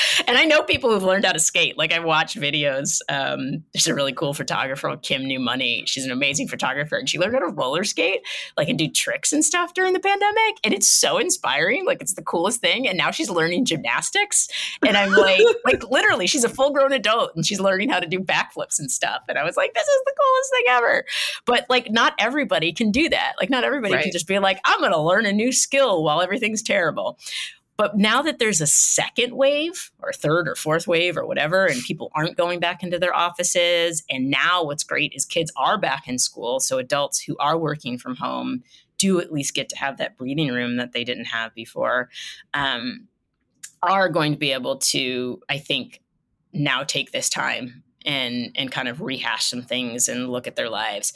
and I know people who've learned how to skate. Like I watch videos. Um, there's a really cool photographer, Kim New Money. She's an amazing photographer, and she learned how to roller skate, like and do tricks and stuff during the pandemic. And it's so inspiring. Like it's the coolest thing. And now she's learning gymnastics. And I'm like, like literally, she's a full grown adult, and she's learning how to do backflips and stuff. And I was like, this is the coolest thing ever. But like, not everybody can do that. Like, not everybody right. can just be like, I'm going to learn a new skill while everything's terrible. But now that there's a second wave or third or fourth wave or whatever, and people aren't going back into their offices, and now what's great is kids are back in school. So adults who are working from home do at least get to have that breathing room that they didn't have before, um, are going to be able to, I think, now take this time and and kind of rehash some things and look at their lives.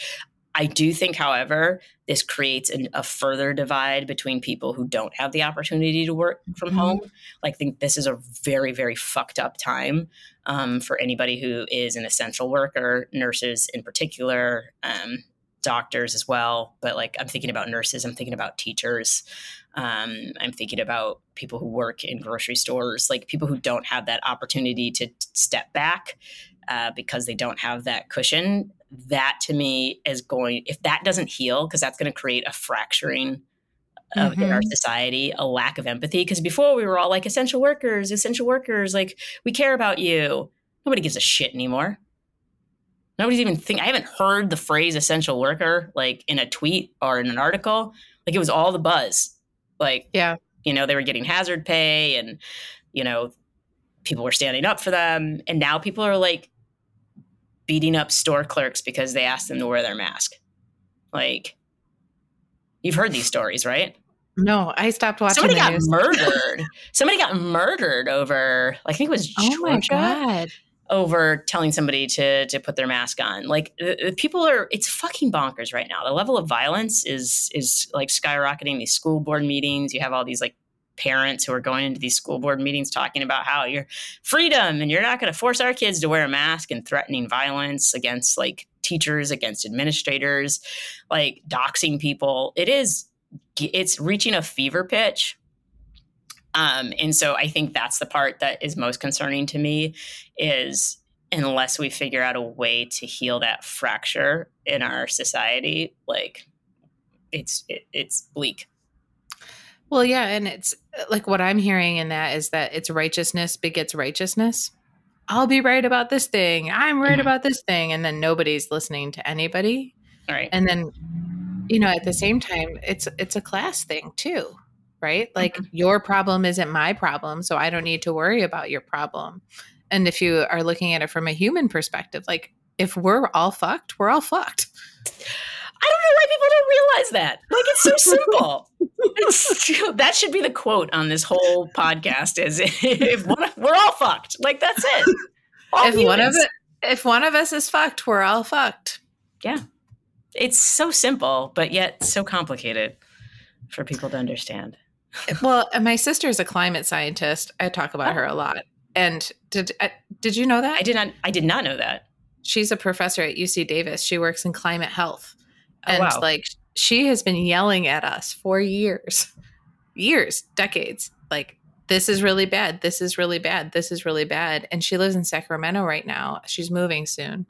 I do think, however, this creates an, a further divide between people who don't have the opportunity to work from mm-hmm. home. Like, I think this is a very, very fucked up time um, for anybody who is an essential worker, nurses in particular, um, doctors as well. But like, I'm thinking about nurses, I'm thinking about teachers. Um, I'm thinking about people who work in grocery stores, like people who don't have that opportunity to step back uh, because they don't have that cushion that to me is going if that doesn't heal because that's going to create a fracturing of mm-hmm. in our mm-hmm. society a lack of empathy because before we were all like essential workers essential workers like we care about you. Nobody gives a shit anymore. Nobody's even think i haven't heard the phrase essential worker like in a tweet or in an article. Like it was all the buzz. Like yeah. you know they were getting hazard pay and you know people were standing up for them. And now people are like beating up store clerks because they asked them to wear their mask. Like, you've heard these stories, right? No, I stopped watching. Somebody got news. murdered. Somebody got murdered over. I think it was Georgia. Oh my god! Over telling somebody to to put their mask on. Like the people are. It's fucking bonkers right now. The level of violence is is like skyrocketing. These school board meetings. You have all these like parents who are going into these school board meetings talking about how you're freedom and you're not going to force our kids to wear a mask and threatening violence against like teachers, against administrators, like doxing people. It is, it's reaching a fever pitch. Um, and so I think that's the part that is most concerning to me is unless we figure out a way to heal that fracture in our society, like it's it, it's bleak. Well, yeah, and it's uh, like what I'm hearing in that is that it's righteousness begets righteousness. I'll be right about this thing. I'm right mm-hmm. about this thing, and then nobody's listening to anybody. All right. And then, you know, at the same time, it's it's a class thing too, right? Like mm-hmm. your problem isn't my problem, so I don't need to worry about your problem. And if you are looking at it from a human perspective, like if we're all fucked, we're all fucked. I don't know why people don't realize that. Like it's so simple. it's, that should be the quote on this whole podcast: "Is if one, we're all fucked." Like that's it. All if humans. one of it, if one of us is fucked, we're all fucked. Yeah, it's so simple, but yet so complicated for people to understand. well, my sister is a climate scientist. I talk about oh. her a lot. And did uh, did you know that? I did not. I did not know that. She's a professor at UC Davis. She works in climate health. Oh, and wow. like she has been yelling at us for years, years, decades. Like, this is really bad. This is really bad. This is really bad. And she lives in Sacramento right now. She's moving soon.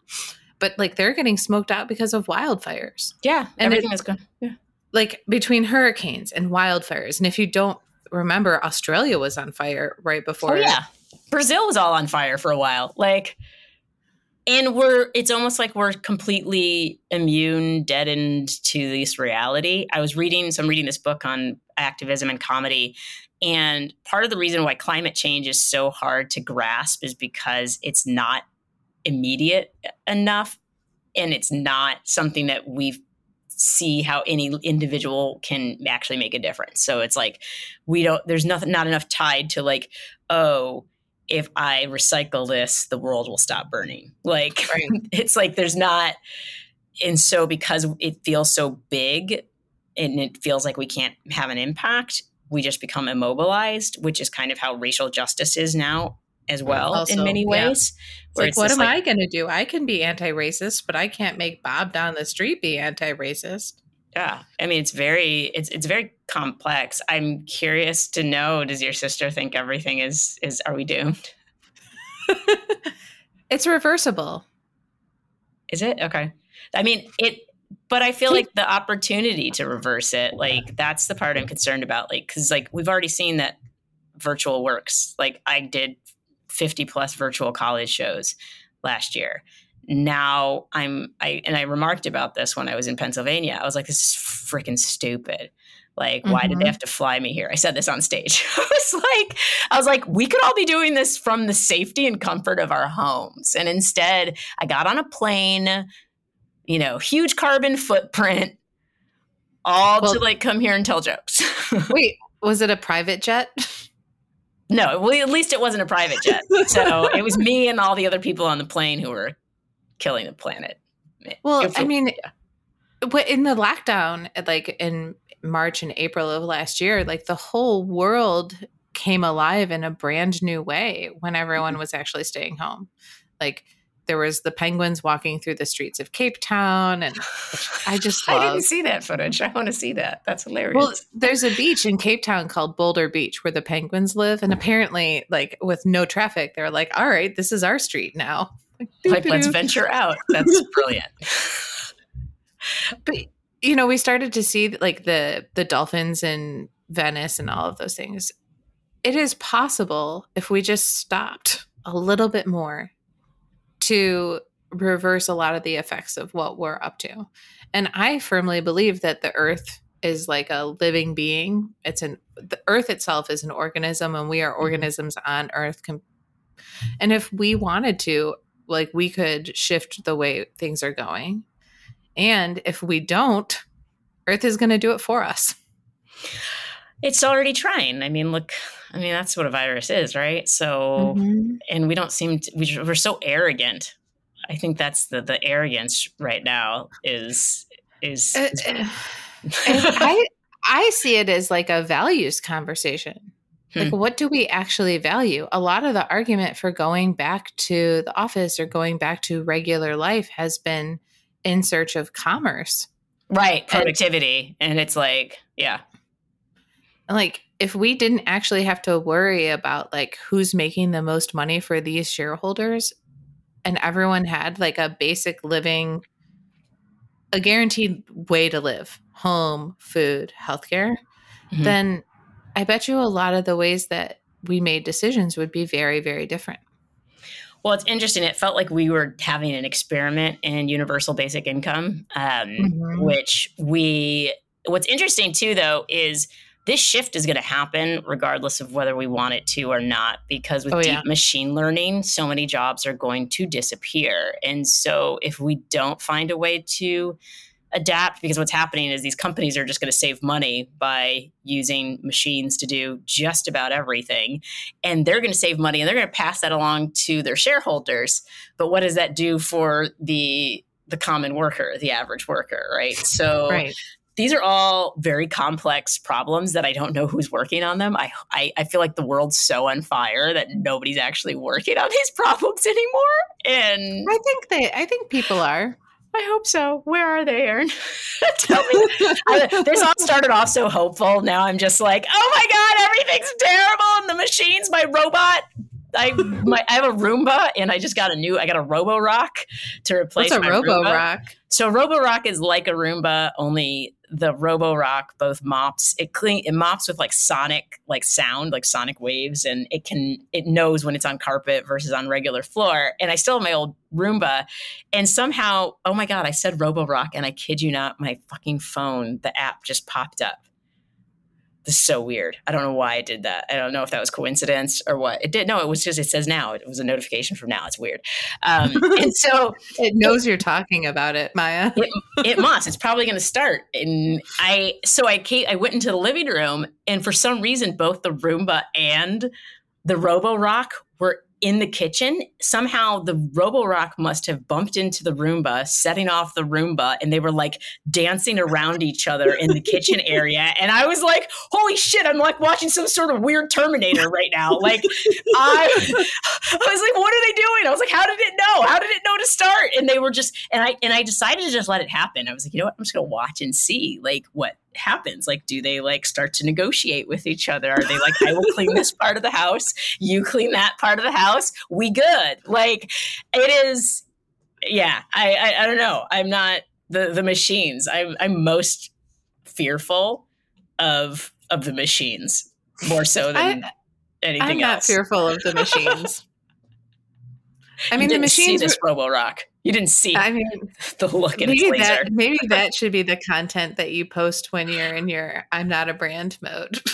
But like they're getting smoked out because of wildfires. Yeah. And everything is good. Yeah. Like between hurricanes and wildfires. And if you don't remember, Australia was on fire right oh, before. Oh, yeah. Brazil was all on fire for a while. Like, and we're it's almost like we're completely immune deadened to this reality. I was reading so i'm reading this book on activism and comedy and part of the reason why climate change is so hard to grasp is because it's not immediate enough and it's not something that we see how any individual can actually make a difference. So it's like we don't there's nothing not enough tied to like oh if I recycle this, the world will stop burning. Like right. it's like there's not and so because it feels so big and it feels like we can't have an impact, we just become immobilized, which is kind of how racial justice is now as well also, in many ways. Yeah. Like, what am like, I going to do? I can be anti-racist, but I can't make Bob down the street be anti-racist. Yeah, I mean it's very it's it's very complex. I'm curious to know does your sister think everything is is are we doomed? it's reversible. Is it? Okay. I mean, it but I feel like the opportunity to reverse it, like that's the part I'm concerned about. Like, cause like we've already seen that virtual works. Like I did 50 plus virtual college shows last year. Now I'm I and I remarked about this when I was in Pennsylvania. I was like, this is freaking stupid. Like, mm-hmm. why did they mm-hmm. have to fly me here? I said this on stage. I was like, I was like, we could all be doing this from the safety and comfort of our homes. And instead, I got on a plane, you know, huge carbon footprint, all well, to like come here and tell jokes. wait, was it a private jet? No, well, at least it wasn't a private jet. So it was me and all the other people on the plane who were killing the planet. Well, I mean, yeah. in the lockdown, like in March and April of last year, like the whole world came alive in a brand new way when everyone mm-hmm. was actually staying home. Like there was the penguins walking through the streets of Cape Town, and I just I didn't see that footage. I want to see that. That's hilarious. Well, there's a beach in Cape Town called Boulder Beach where the penguins live, and apparently, like with no traffic, they're like, "All right, this is our street now." Like, let's venture out. That's brilliant. but you know, we started to see like the the dolphins in Venice and all of those things. It is possible if we just stopped a little bit more to reverse a lot of the effects of what we're up to. And I firmly believe that the earth is like a living being. It's an the earth itself is an organism and we are mm-hmm. organisms on earth. And if we wanted to, like we could shift the way things are going. And if we don't, earth is going to do it for us. It's already trying. I mean, look, I mean, that's what a virus is, right? So, mm-hmm. and we don't seem to, we, we're so arrogant. I think that's the the arrogance right now is is, uh, is uh, I I see it as like a values conversation. Like, hmm. what do we actually value? A lot of the argument for going back to the office or going back to regular life has been in search of commerce. Right. Productivity. And, and it's like, yeah. Like, if we didn't actually have to worry about like who's making the most money for these shareholders and everyone had like a basic living a guaranteed way to live home food healthcare mm-hmm. then i bet you a lot of the ways that we made decisions would be very very different well, it's interesting. It felt like we were having an experiment in universal basic income, um, mm-hmm. which we. What's interesting too, though, is this shift is going to happen regardless of whether we want it to or not because with oh, deep yeah. machine learning so many jobs are going to disappear and so if we don't find a way to adapt because what's happening is these companies are just going to save money by using machines to do just about everything and they're going to save money and they're going to pass that along to their shareholders but what does that do for the the common worker the average worker right so right these are all very complex problems that I don't know who's working on them. I, I, I feel like the world's so on fire that nobody's actually working on these problems anymore. And I think they I think people are. I hope so. Where are they, Erin? Tell me. I, this all started off so hopeful. Now I'm just like, oh my god, everything's terrible, and the machines, my robot. I my I have a Roomba, and I just got a new. I got a Roborock to replace What's a my Roborock? Roomba. So Roborock is like a Roomba, only the Roborock both mops it clean it mops with like sonic like sound like sonic waves and it can it knows when it's on carpet versus on regular floor and I still have my old Roomba and somehow oh my god I said Roborock and I kid you not my fucking phone the app just popped up this is so weird. I don't know why I did that. I don't know if that was coincidence or what. It did. No, it was just, it says now. It was a notification from now. It's weird. Um, and so it knows it, you're talking about it, Maya. it, it must. It's probably going to start. And I, so I, came, I went into the living room and for some reason, both the Roomba and the Roborock were in the kitchen. Somehow the Roborock must have bumped into the Roomba, setting off the Roomba, and they were like dancing around each other in the kitchen area. And I was like, holy shit, I'm like watching some sort of weird Terminator right now. Like I I was like, what are they doing? I was like, how did it know? How did it know to start? And they were just and I and I decided to just let it happen. I was like, you know what? I'm just gonna watch and see like what happens? Like, do they like start to negotiate with each other? Are they like, I will clean this part of the house, you clean that part of the house, we good? Like, it is, yeah. I I, I don't know. I'm not the the machines. I'm I'm most fearful of of the machines more so than I, anything I'm not fearful of the machines. I mean, you the didn't see machines. this Roborock. You didn't see I mean, the look in its maybe laser. that maybe that should be the content that you post when you're in your "I'm not a brand" mode.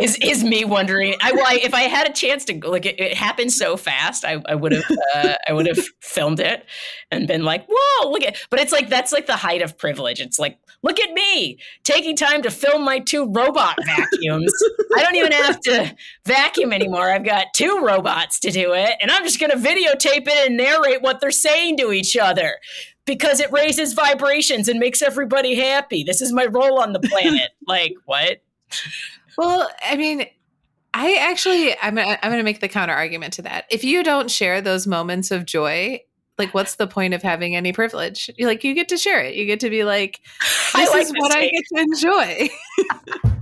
is is me wondering. I well, I, if I had a chance to like it, it happened so fast, I, I would have uh, I would have filmed it and been like, "Whoa, look at!" But it's like that's like the height of privilege. It's like, look at me taking time to film my two robot vacuums. I don't even have to vacuum anymore. I've got two robots to do it, and I'm just going to videotape it and narrate what they're saying to each other. Because it raises vibrations and makes everybody happy. This is my role on the planet. like, what? Well, I mean, I actually I'm gonna, I'm going to make the counter argument to that. If you don't share those moments of joy, like what's the point of having any privilege? You like you get to share it. You get to be like, this like is this what I get to enjoy.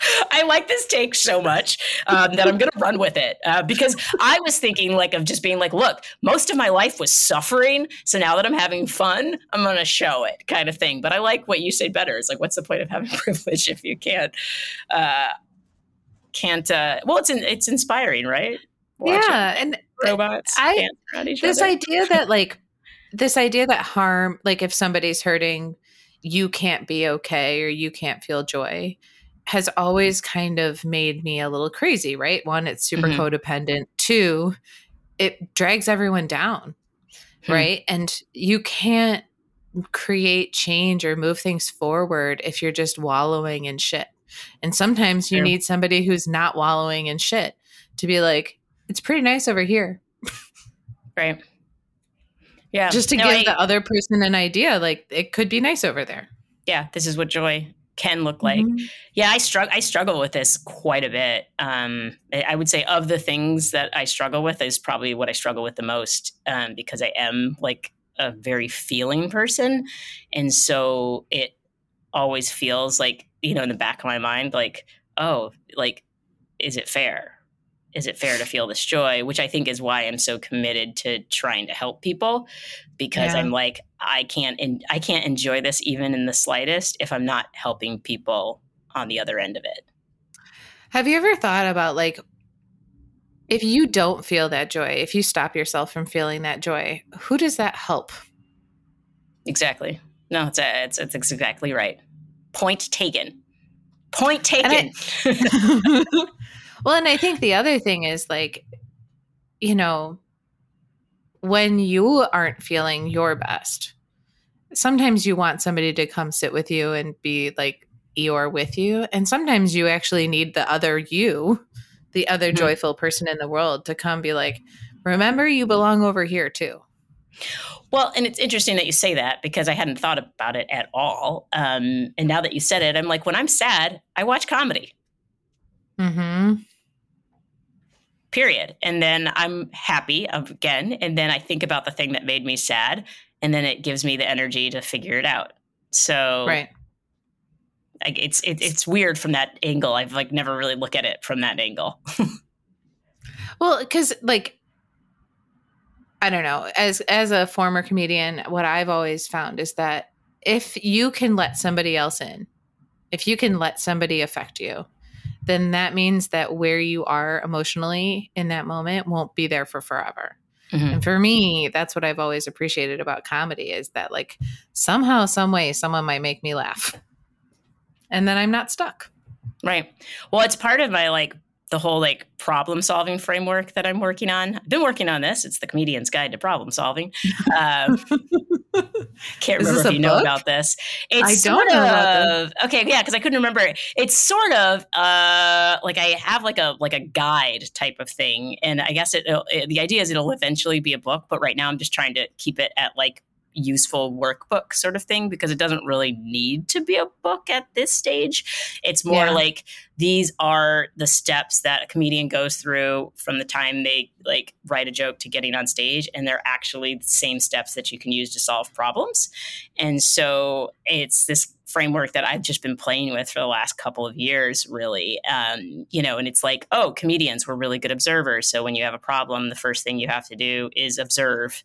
I like this take so much um, that I'm going to run with it uh, because I was thinking like of just being like, look, most of my life was suffering, so now that I'm having fun, I'm going to show it, kind of thing. But I like what you say better. It's like, what's the point of having privilege if you can't, uh, can't? Uh, well, it's in, it's inspiring, right? Watching yeah, and robots I- dance around each this other. idea that like this idea that harm like if somebody's hurting you can't be okay or you can't feel joy has always kind of made me a little crazy right one it's super Mhm. codependent two it drags everyone down Hmm. right and you can't create change or move things forward if you're just wallowing in shit and sometimes you True. need somebody who's not wallowing in shit to be like it's pretty nice over here right? Yeah, just to No, give I- the other person an idea like it could be nice over there yeah, this is what joy can look like. Mhm. Yeah, I struggle. I struggle with this quite a bit. Um, I I would say of the things that I struggle with is probably what I struggle with the most um, because I am like a very feeling person, and so it always feels like you know in the back of my mind like oh like is it fair is it fair to feel this joy which i think is why i'm so committed to trying to help people because Yeah. i'm like i can't en- i can't enjoy this even in the slightest if i'm not helping people on the other end of it. Have you ever thought about like if you don't feel that joy if you stop yourself from feeling that joy who does that help? Exactly. No it's it's, it's exactly right. Point taken. Point And I- taken. Well and i think the other thing is like you know when you aren't feeling your best sometimes you want somebody to come sit with you and be like Eeyore with you and sometimes you actually need the other you the other Mhm. joyful person in the world to come be like remember you belong over here too Well, and it's interesting that you say that because I hadn't thought about it at all. Um, and now that you said it, I'm like, when I'm sad, I watch comedy, mm-hmm. Period. And then I'm happy again. And then I think about the thing that made me sad. And then it gives me the energy to figure it out. So right like, it's it, it's weird from that angle. I've like never really look at it from that angle. Well, because like I don't know, as as a former comedian, what I've always found is that if you can let somebody else in, if you can let somebody affect you, then that means that where you are emotionally in that moment won't be there for forever. Mhm. And for me, that's what I've always appreciated about comedy is that like somehow, some way, someone might make me laugh. And then I'm not stuck. Right. Well, it's part of my like the whole like problem solving framework that I'm working on. I've been working on this. It's the comedian's guide to problem solving. Um, can't remember if you know about this. It's I sort don't know about of okay, yeah, because I couldn't remember. it. It's sort of uh like I have like a like a guide type of thing, and I guess it, it the idea is it'll eventually be a book, but right now I'm just trying to keep it at like useful workbook sort of thing because it doesn't really need to be a book at this stage. It's more Yeah. like these are the steps that a comedian goes through from the time they like write a joke to getting on stage and they're actually the same steps that you can use to solve problems. And so it's this framework that I've just been playing with for the last couple of years, really. Um, you know, and it's like, oh, comedians were really good observers. So when you have a problem, the first thing you have to do is observe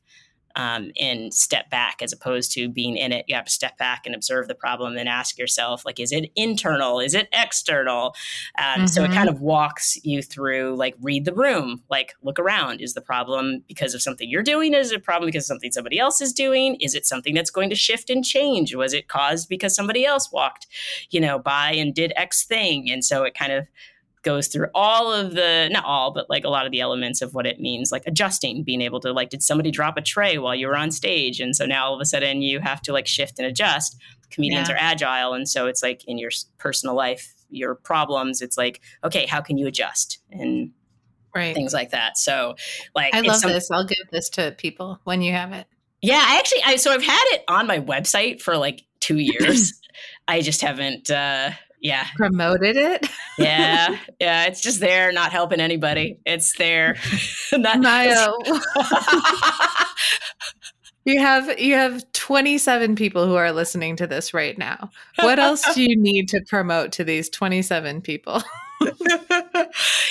um, and step back as opposed to being in it. You have to step back and observe the problem and ask yourself, like, is it internal? Is it external? Um, So it kind of walks you through, like, read the room, like, look around. Is the problem because of something you're doing? Is it a problem because of something somebody else is doing? Is it something that's going to shift and change? Was it caused because somebody else walked, you know, by and did X thing? And so it kind of goes through all of the not all but like a lot of the elements of what it means like adjusting being able to like did somebody drop a tray while you were on stage and so now all of a sudden you have to like shift and adjust comedians Yeah. are agile and so it's like in your personal life your problems it's like okay how can you adjust and Right. things like that so like I love some- this. I'll give this to people when you have it. yeah i actually i so i've had it on my website for like two years i just haven't uh yeah Promoted it. yeah yeah it's just there not helping anybody it's there not Maya, you have you have 27 people who are listening to this right now. What else do you need to promote to these 27 people?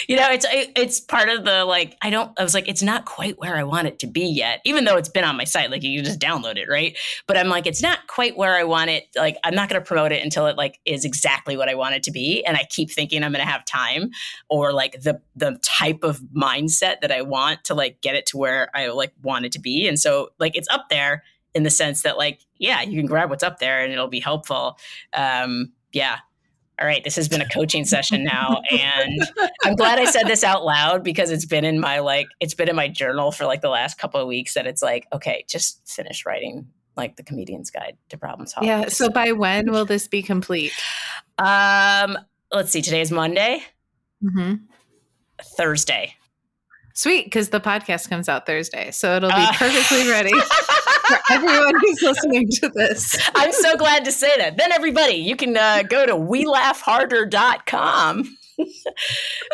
you know, it's it, it's part of the like. I don't. I was like, it's not quite where I want it to be yet, even though it's been on my site. Like you can just download it, right? But I'm like, it's not quite where I want it. Like I'm not going to promote it until it like is exactly what I want it to be. And I keep thinking I'm going to have time or like the the type of mindset that I want to like get it to where I like want it to be. And so like it's up there in the sense that like yeah, you can grab what's up there and it'll be helpful. Um, yeah. All right, this has been a coaching session now, and I'm glad I said this out loud because it's been in my like it's been in my journal for like the last couple of weeks that it's like okay, just finish writing like the comedian's guide to problem solving. Yeah. So by when will this be complete? um, let's see. Today is Monday. hmm Thursday. Sweet, because the podcast comes out Thursday, so it'll be Uh, perfectly ready for everyone who's listening to this. I'm so glad to say that. Then everybody, you can uh, go to welaughharder.com um,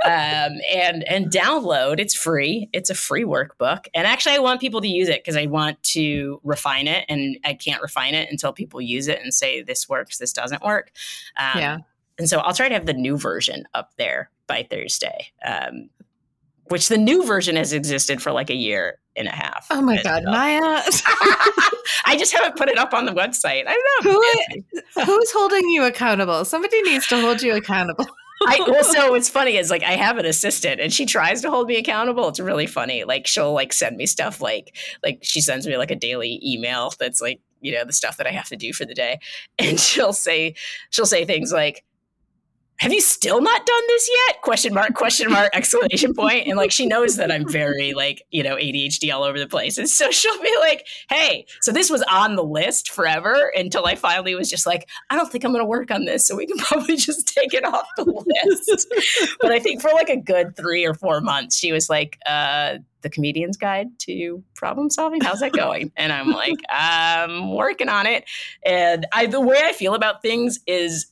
and and download. It's free. It's a free workbook. And actually, I want people to use it because I want to refine it, and I can't refine it until people use it and say this works, this doesn't work. Um, Yeah. And so I'll try to have the new version up there by Thursday. Um, which the new version has existed for like a year and a half. Oh my God, Maya, I just haven't put it up on the website. I don't know. Who- who's holding you accountable? Somebody needs to hold you accountable. I well, so what's funny is like I have an assistant and she tries to hold me accountable. It's really funny. Like she'll like send me stuff like like she sends me like a daily email that's like you know the stuff that I have to do for the day, and she'll say she'll say things like. Have you still not done this yet? Question mark, question mark, exclamation point. And like she knows that I'm very like, you know, ADHD all over the place. And so she'll be like, hey, so this was on the list forever until I finally was just like, I don't think I'm gonna work on this. So we can probably just take it off the list but I think for like a good three or four months, she was like, uh, the comedian's guide to problem solving. How's that going? And I'm like, I'm working on it. And I, the way I feel about things is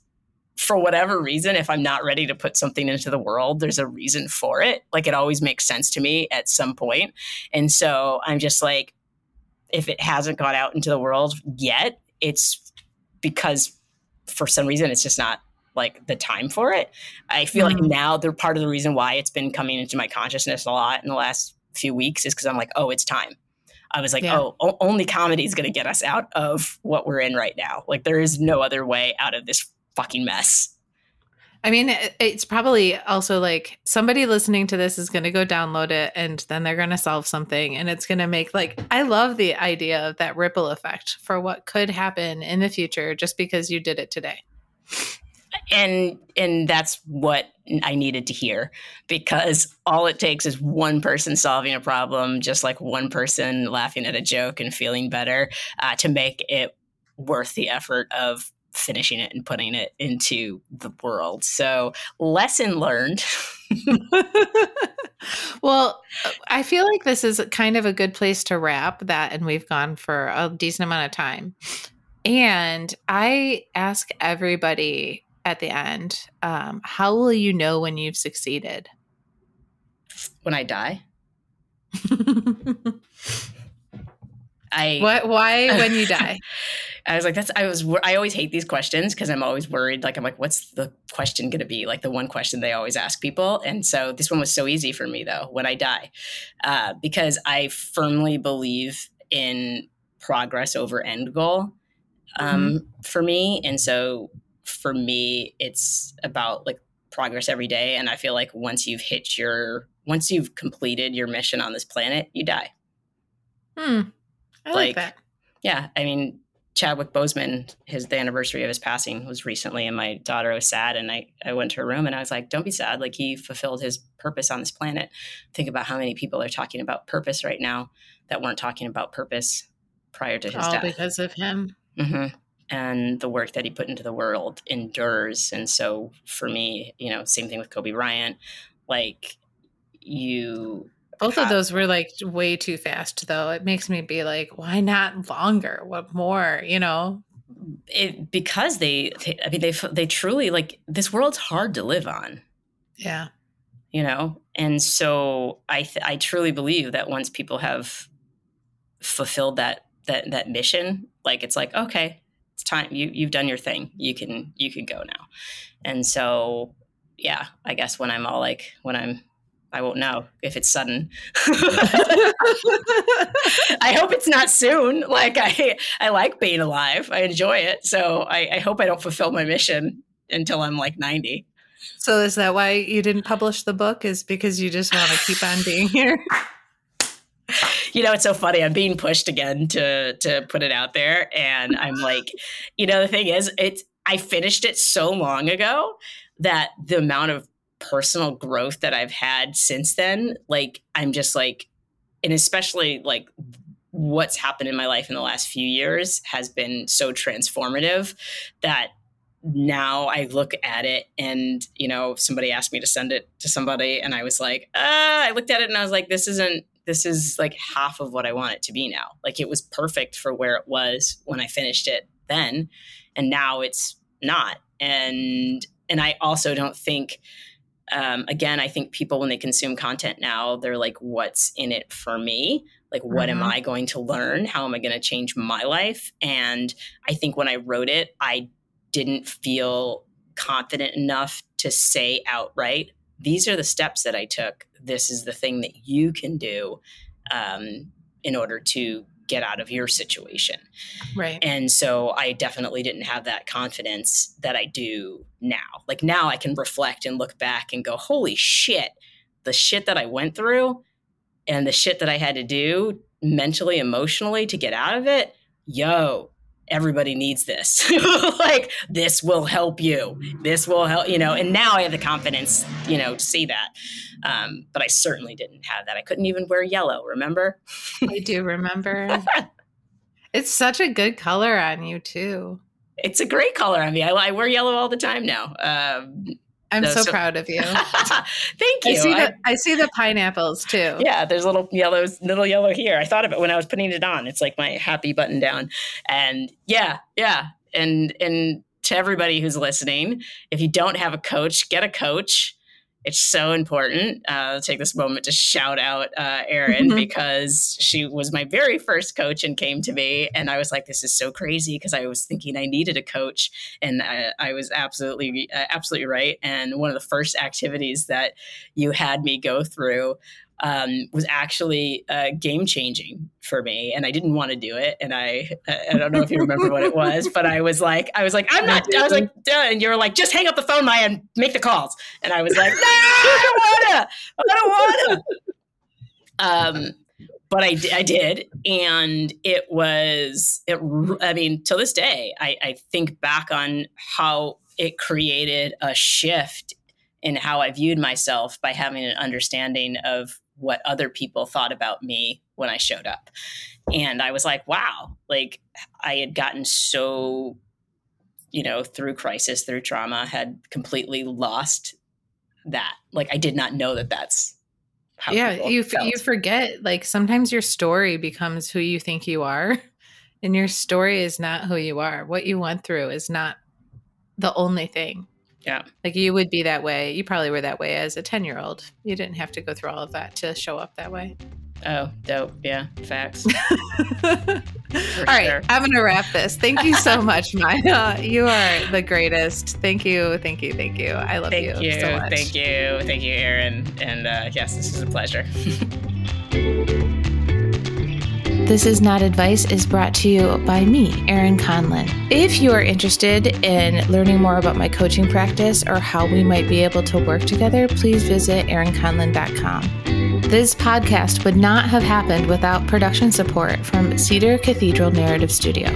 for whatever reason, if I'm not ready to put something into the world, there's a reason for it. Like it always makes sense to me at some point. And so I'm just like, if it hasn't gone out into the world yet, it's because for some reason it's just not like the time for it. I feel like Mm. now they're part of the reason why it's been coming into my consciousness a lot in the last few weeks is because I'm like, oh, it's time. I was like, Yeah. oh, o- only comedy is going to get us out of what we're in right now. Like, there is no other way out of this fucking mess. I mean, it's probably also like somebody listening to this is going to go download it and then they're going to solve something and it's going to make like, I love the idea of that ripple effect for what could happen in the future just because you did it today. and and that's what I needed to hear because all it takes is one person solving a problem, just like one person laughing at a joke and feeling better, uh, to make it worth the effort of finishing it and putting it into the world. So, lesson learned. well, I feel like this is kind of a good place to wrap that, and we've gone for a decent amount of time. And I ask everybody at the end, um, how will you know when you've succeeded? When I die. I what? Why when you die? I was like, that's. I was. I always hate these questions because I'm always worried. Like, I'm like, what's the question going to be? Like the one question they always ask people. And so this one was so easy for me though. When I die, uh, because I firmly believe in progress over end goal um, mm-hmm. for me. And so for me, it's about like progress every day. And I feel like once you've hit your, once you've completed your mission on this planet, you die. Hmm. I like, like that. Yeah. I mean, Chadwick Boseman, his the anniversary of his passing was recently, and my daughter was sad. And I, I went to her room and I was like, Don't be sad. Like he fulfilled his purpose on this planet. Think about how many people are talking about purpose right now that weren't talking about purpose prior to his All death. because of him. Mm-hmm. And the work that he put into the world endures. And so for me, you know, same thing with Kobe Bryant. Like you both of those were like way too fast, though. It makes me be like, why not longer? What more? You know? It because they, they I mean, they they truly like this world's hard to live on. Yeah. You know, and so I th- I truly believe that once people have fulfilled that that that mission, like it's like okay, it's time you you've done your thing. You can you can go now. And so yeah, I guess when I'm all like when I'm I won't know if it's sudden. I hope it's not soon. Like I, I like being alive. I enjoy it. So I, I hope I don't fulfill my mission until I'm like 90. So is that why you didn't publish the book? Is because you just want to keep on being here? you know, it's so funny. I'm being pushed again to to put it out there, and I'm like, you know, the thing is, it's I finished it so long ago that the amount of personal growth that I've had since then, like I'm just like, and especially like what's happened in my life in the last few years has been so transformative that now I look at it and, you know, somebody asked me to send it to somebody and I was like, uh, I looked at it and I was like, this isn't, this is like half of what I want it to be now. Like it was perfect for where it was when I finished it then. And now it's not. And, and I also don't think um, again, I think people, when they consume content now, they're like, what's in it for me? Like, what mm-hmm. am I going to learn? How am I going to change my life? And I think when I wrote it, I didn't feel confident enough to say outright, these are the steps that I took. This is the thing that you can do um, in order to get out of your situation. Right. And so I definitely didn't have that confidence that I do now. Like now I can reflect and look back and go, holy shit, the shit that I went through and the shit that I had to do mentally, emotionally to get out of it. Yo, everybody needs this. like, this will help you. This will help, you know. And now I have the confidence, you know, to see that. Um, but I certainly didn't have that. I couldn't even wear yellow, remember? I do remember. it's such a good color on you, too. It's a great color on me. I, I wear yellow all the time now. Um, I'm so, so, proud of you. Thank you. I see, the, I, I see the pineapples too. Yeah, there's little yellows, little yellow here. I thought of it when I was putting it on. It's like my happy button down. And yeah, yeah. And and to everybody who's listening, if you don't have a coach, get a coach. It's so important. Uh, I'll take this moment to shout out uh, Erin because she was my very first coach and came to me. And I was like, this is so crazy because I was thinking I needed a coach. And I, I was absolutely, uh, absolutely right. And one of the first activities that you had me go through um, was actually uh, game changing for me, and I didn't want to do it. And I, I don't know if you remember what it was, but I was like, I was like, I'm not. I was like, Duh. and you were like, just hang up the phone, Maya, and make the calls. And I was like, no, I don't wanna. I don't wanna. Um, but I, I did, and it was. It. I mean, to this day, I, I think back on how it created a shift in how I viewed myself by having an understanding of what other people thought about me when I showed up. And I was like, wow, like I had gotten so you know, through crisis, through trauma, had completely lost that. Like I did not know that that's how yeah, you felt. you forget like sometimes your story becomes who you think you are, and your story is not who you are. What you went through is not the only thing. Yeah. Like you would be that way. You probably were that way as a 10 year old. You didn't have to go through all of that to show up that way. Oh, dope. Yeah, facts. all right, sure. I'm going to wrap this. Thank you so much, Maya. You are the greatest. Thank you. Thank you. Thank you. I love Thank you. so much. Thank you. Thank you, Erin. And uh, yes, this is a pleasure. This is Not Advice is brought to you by me, Erin Conlin. If you are interested in learning more about my coaching practice or how we might be able to work together, please visit erinconlin.com. This podcast would not have happened without production support from Cedar Cathedral Narrative Studio.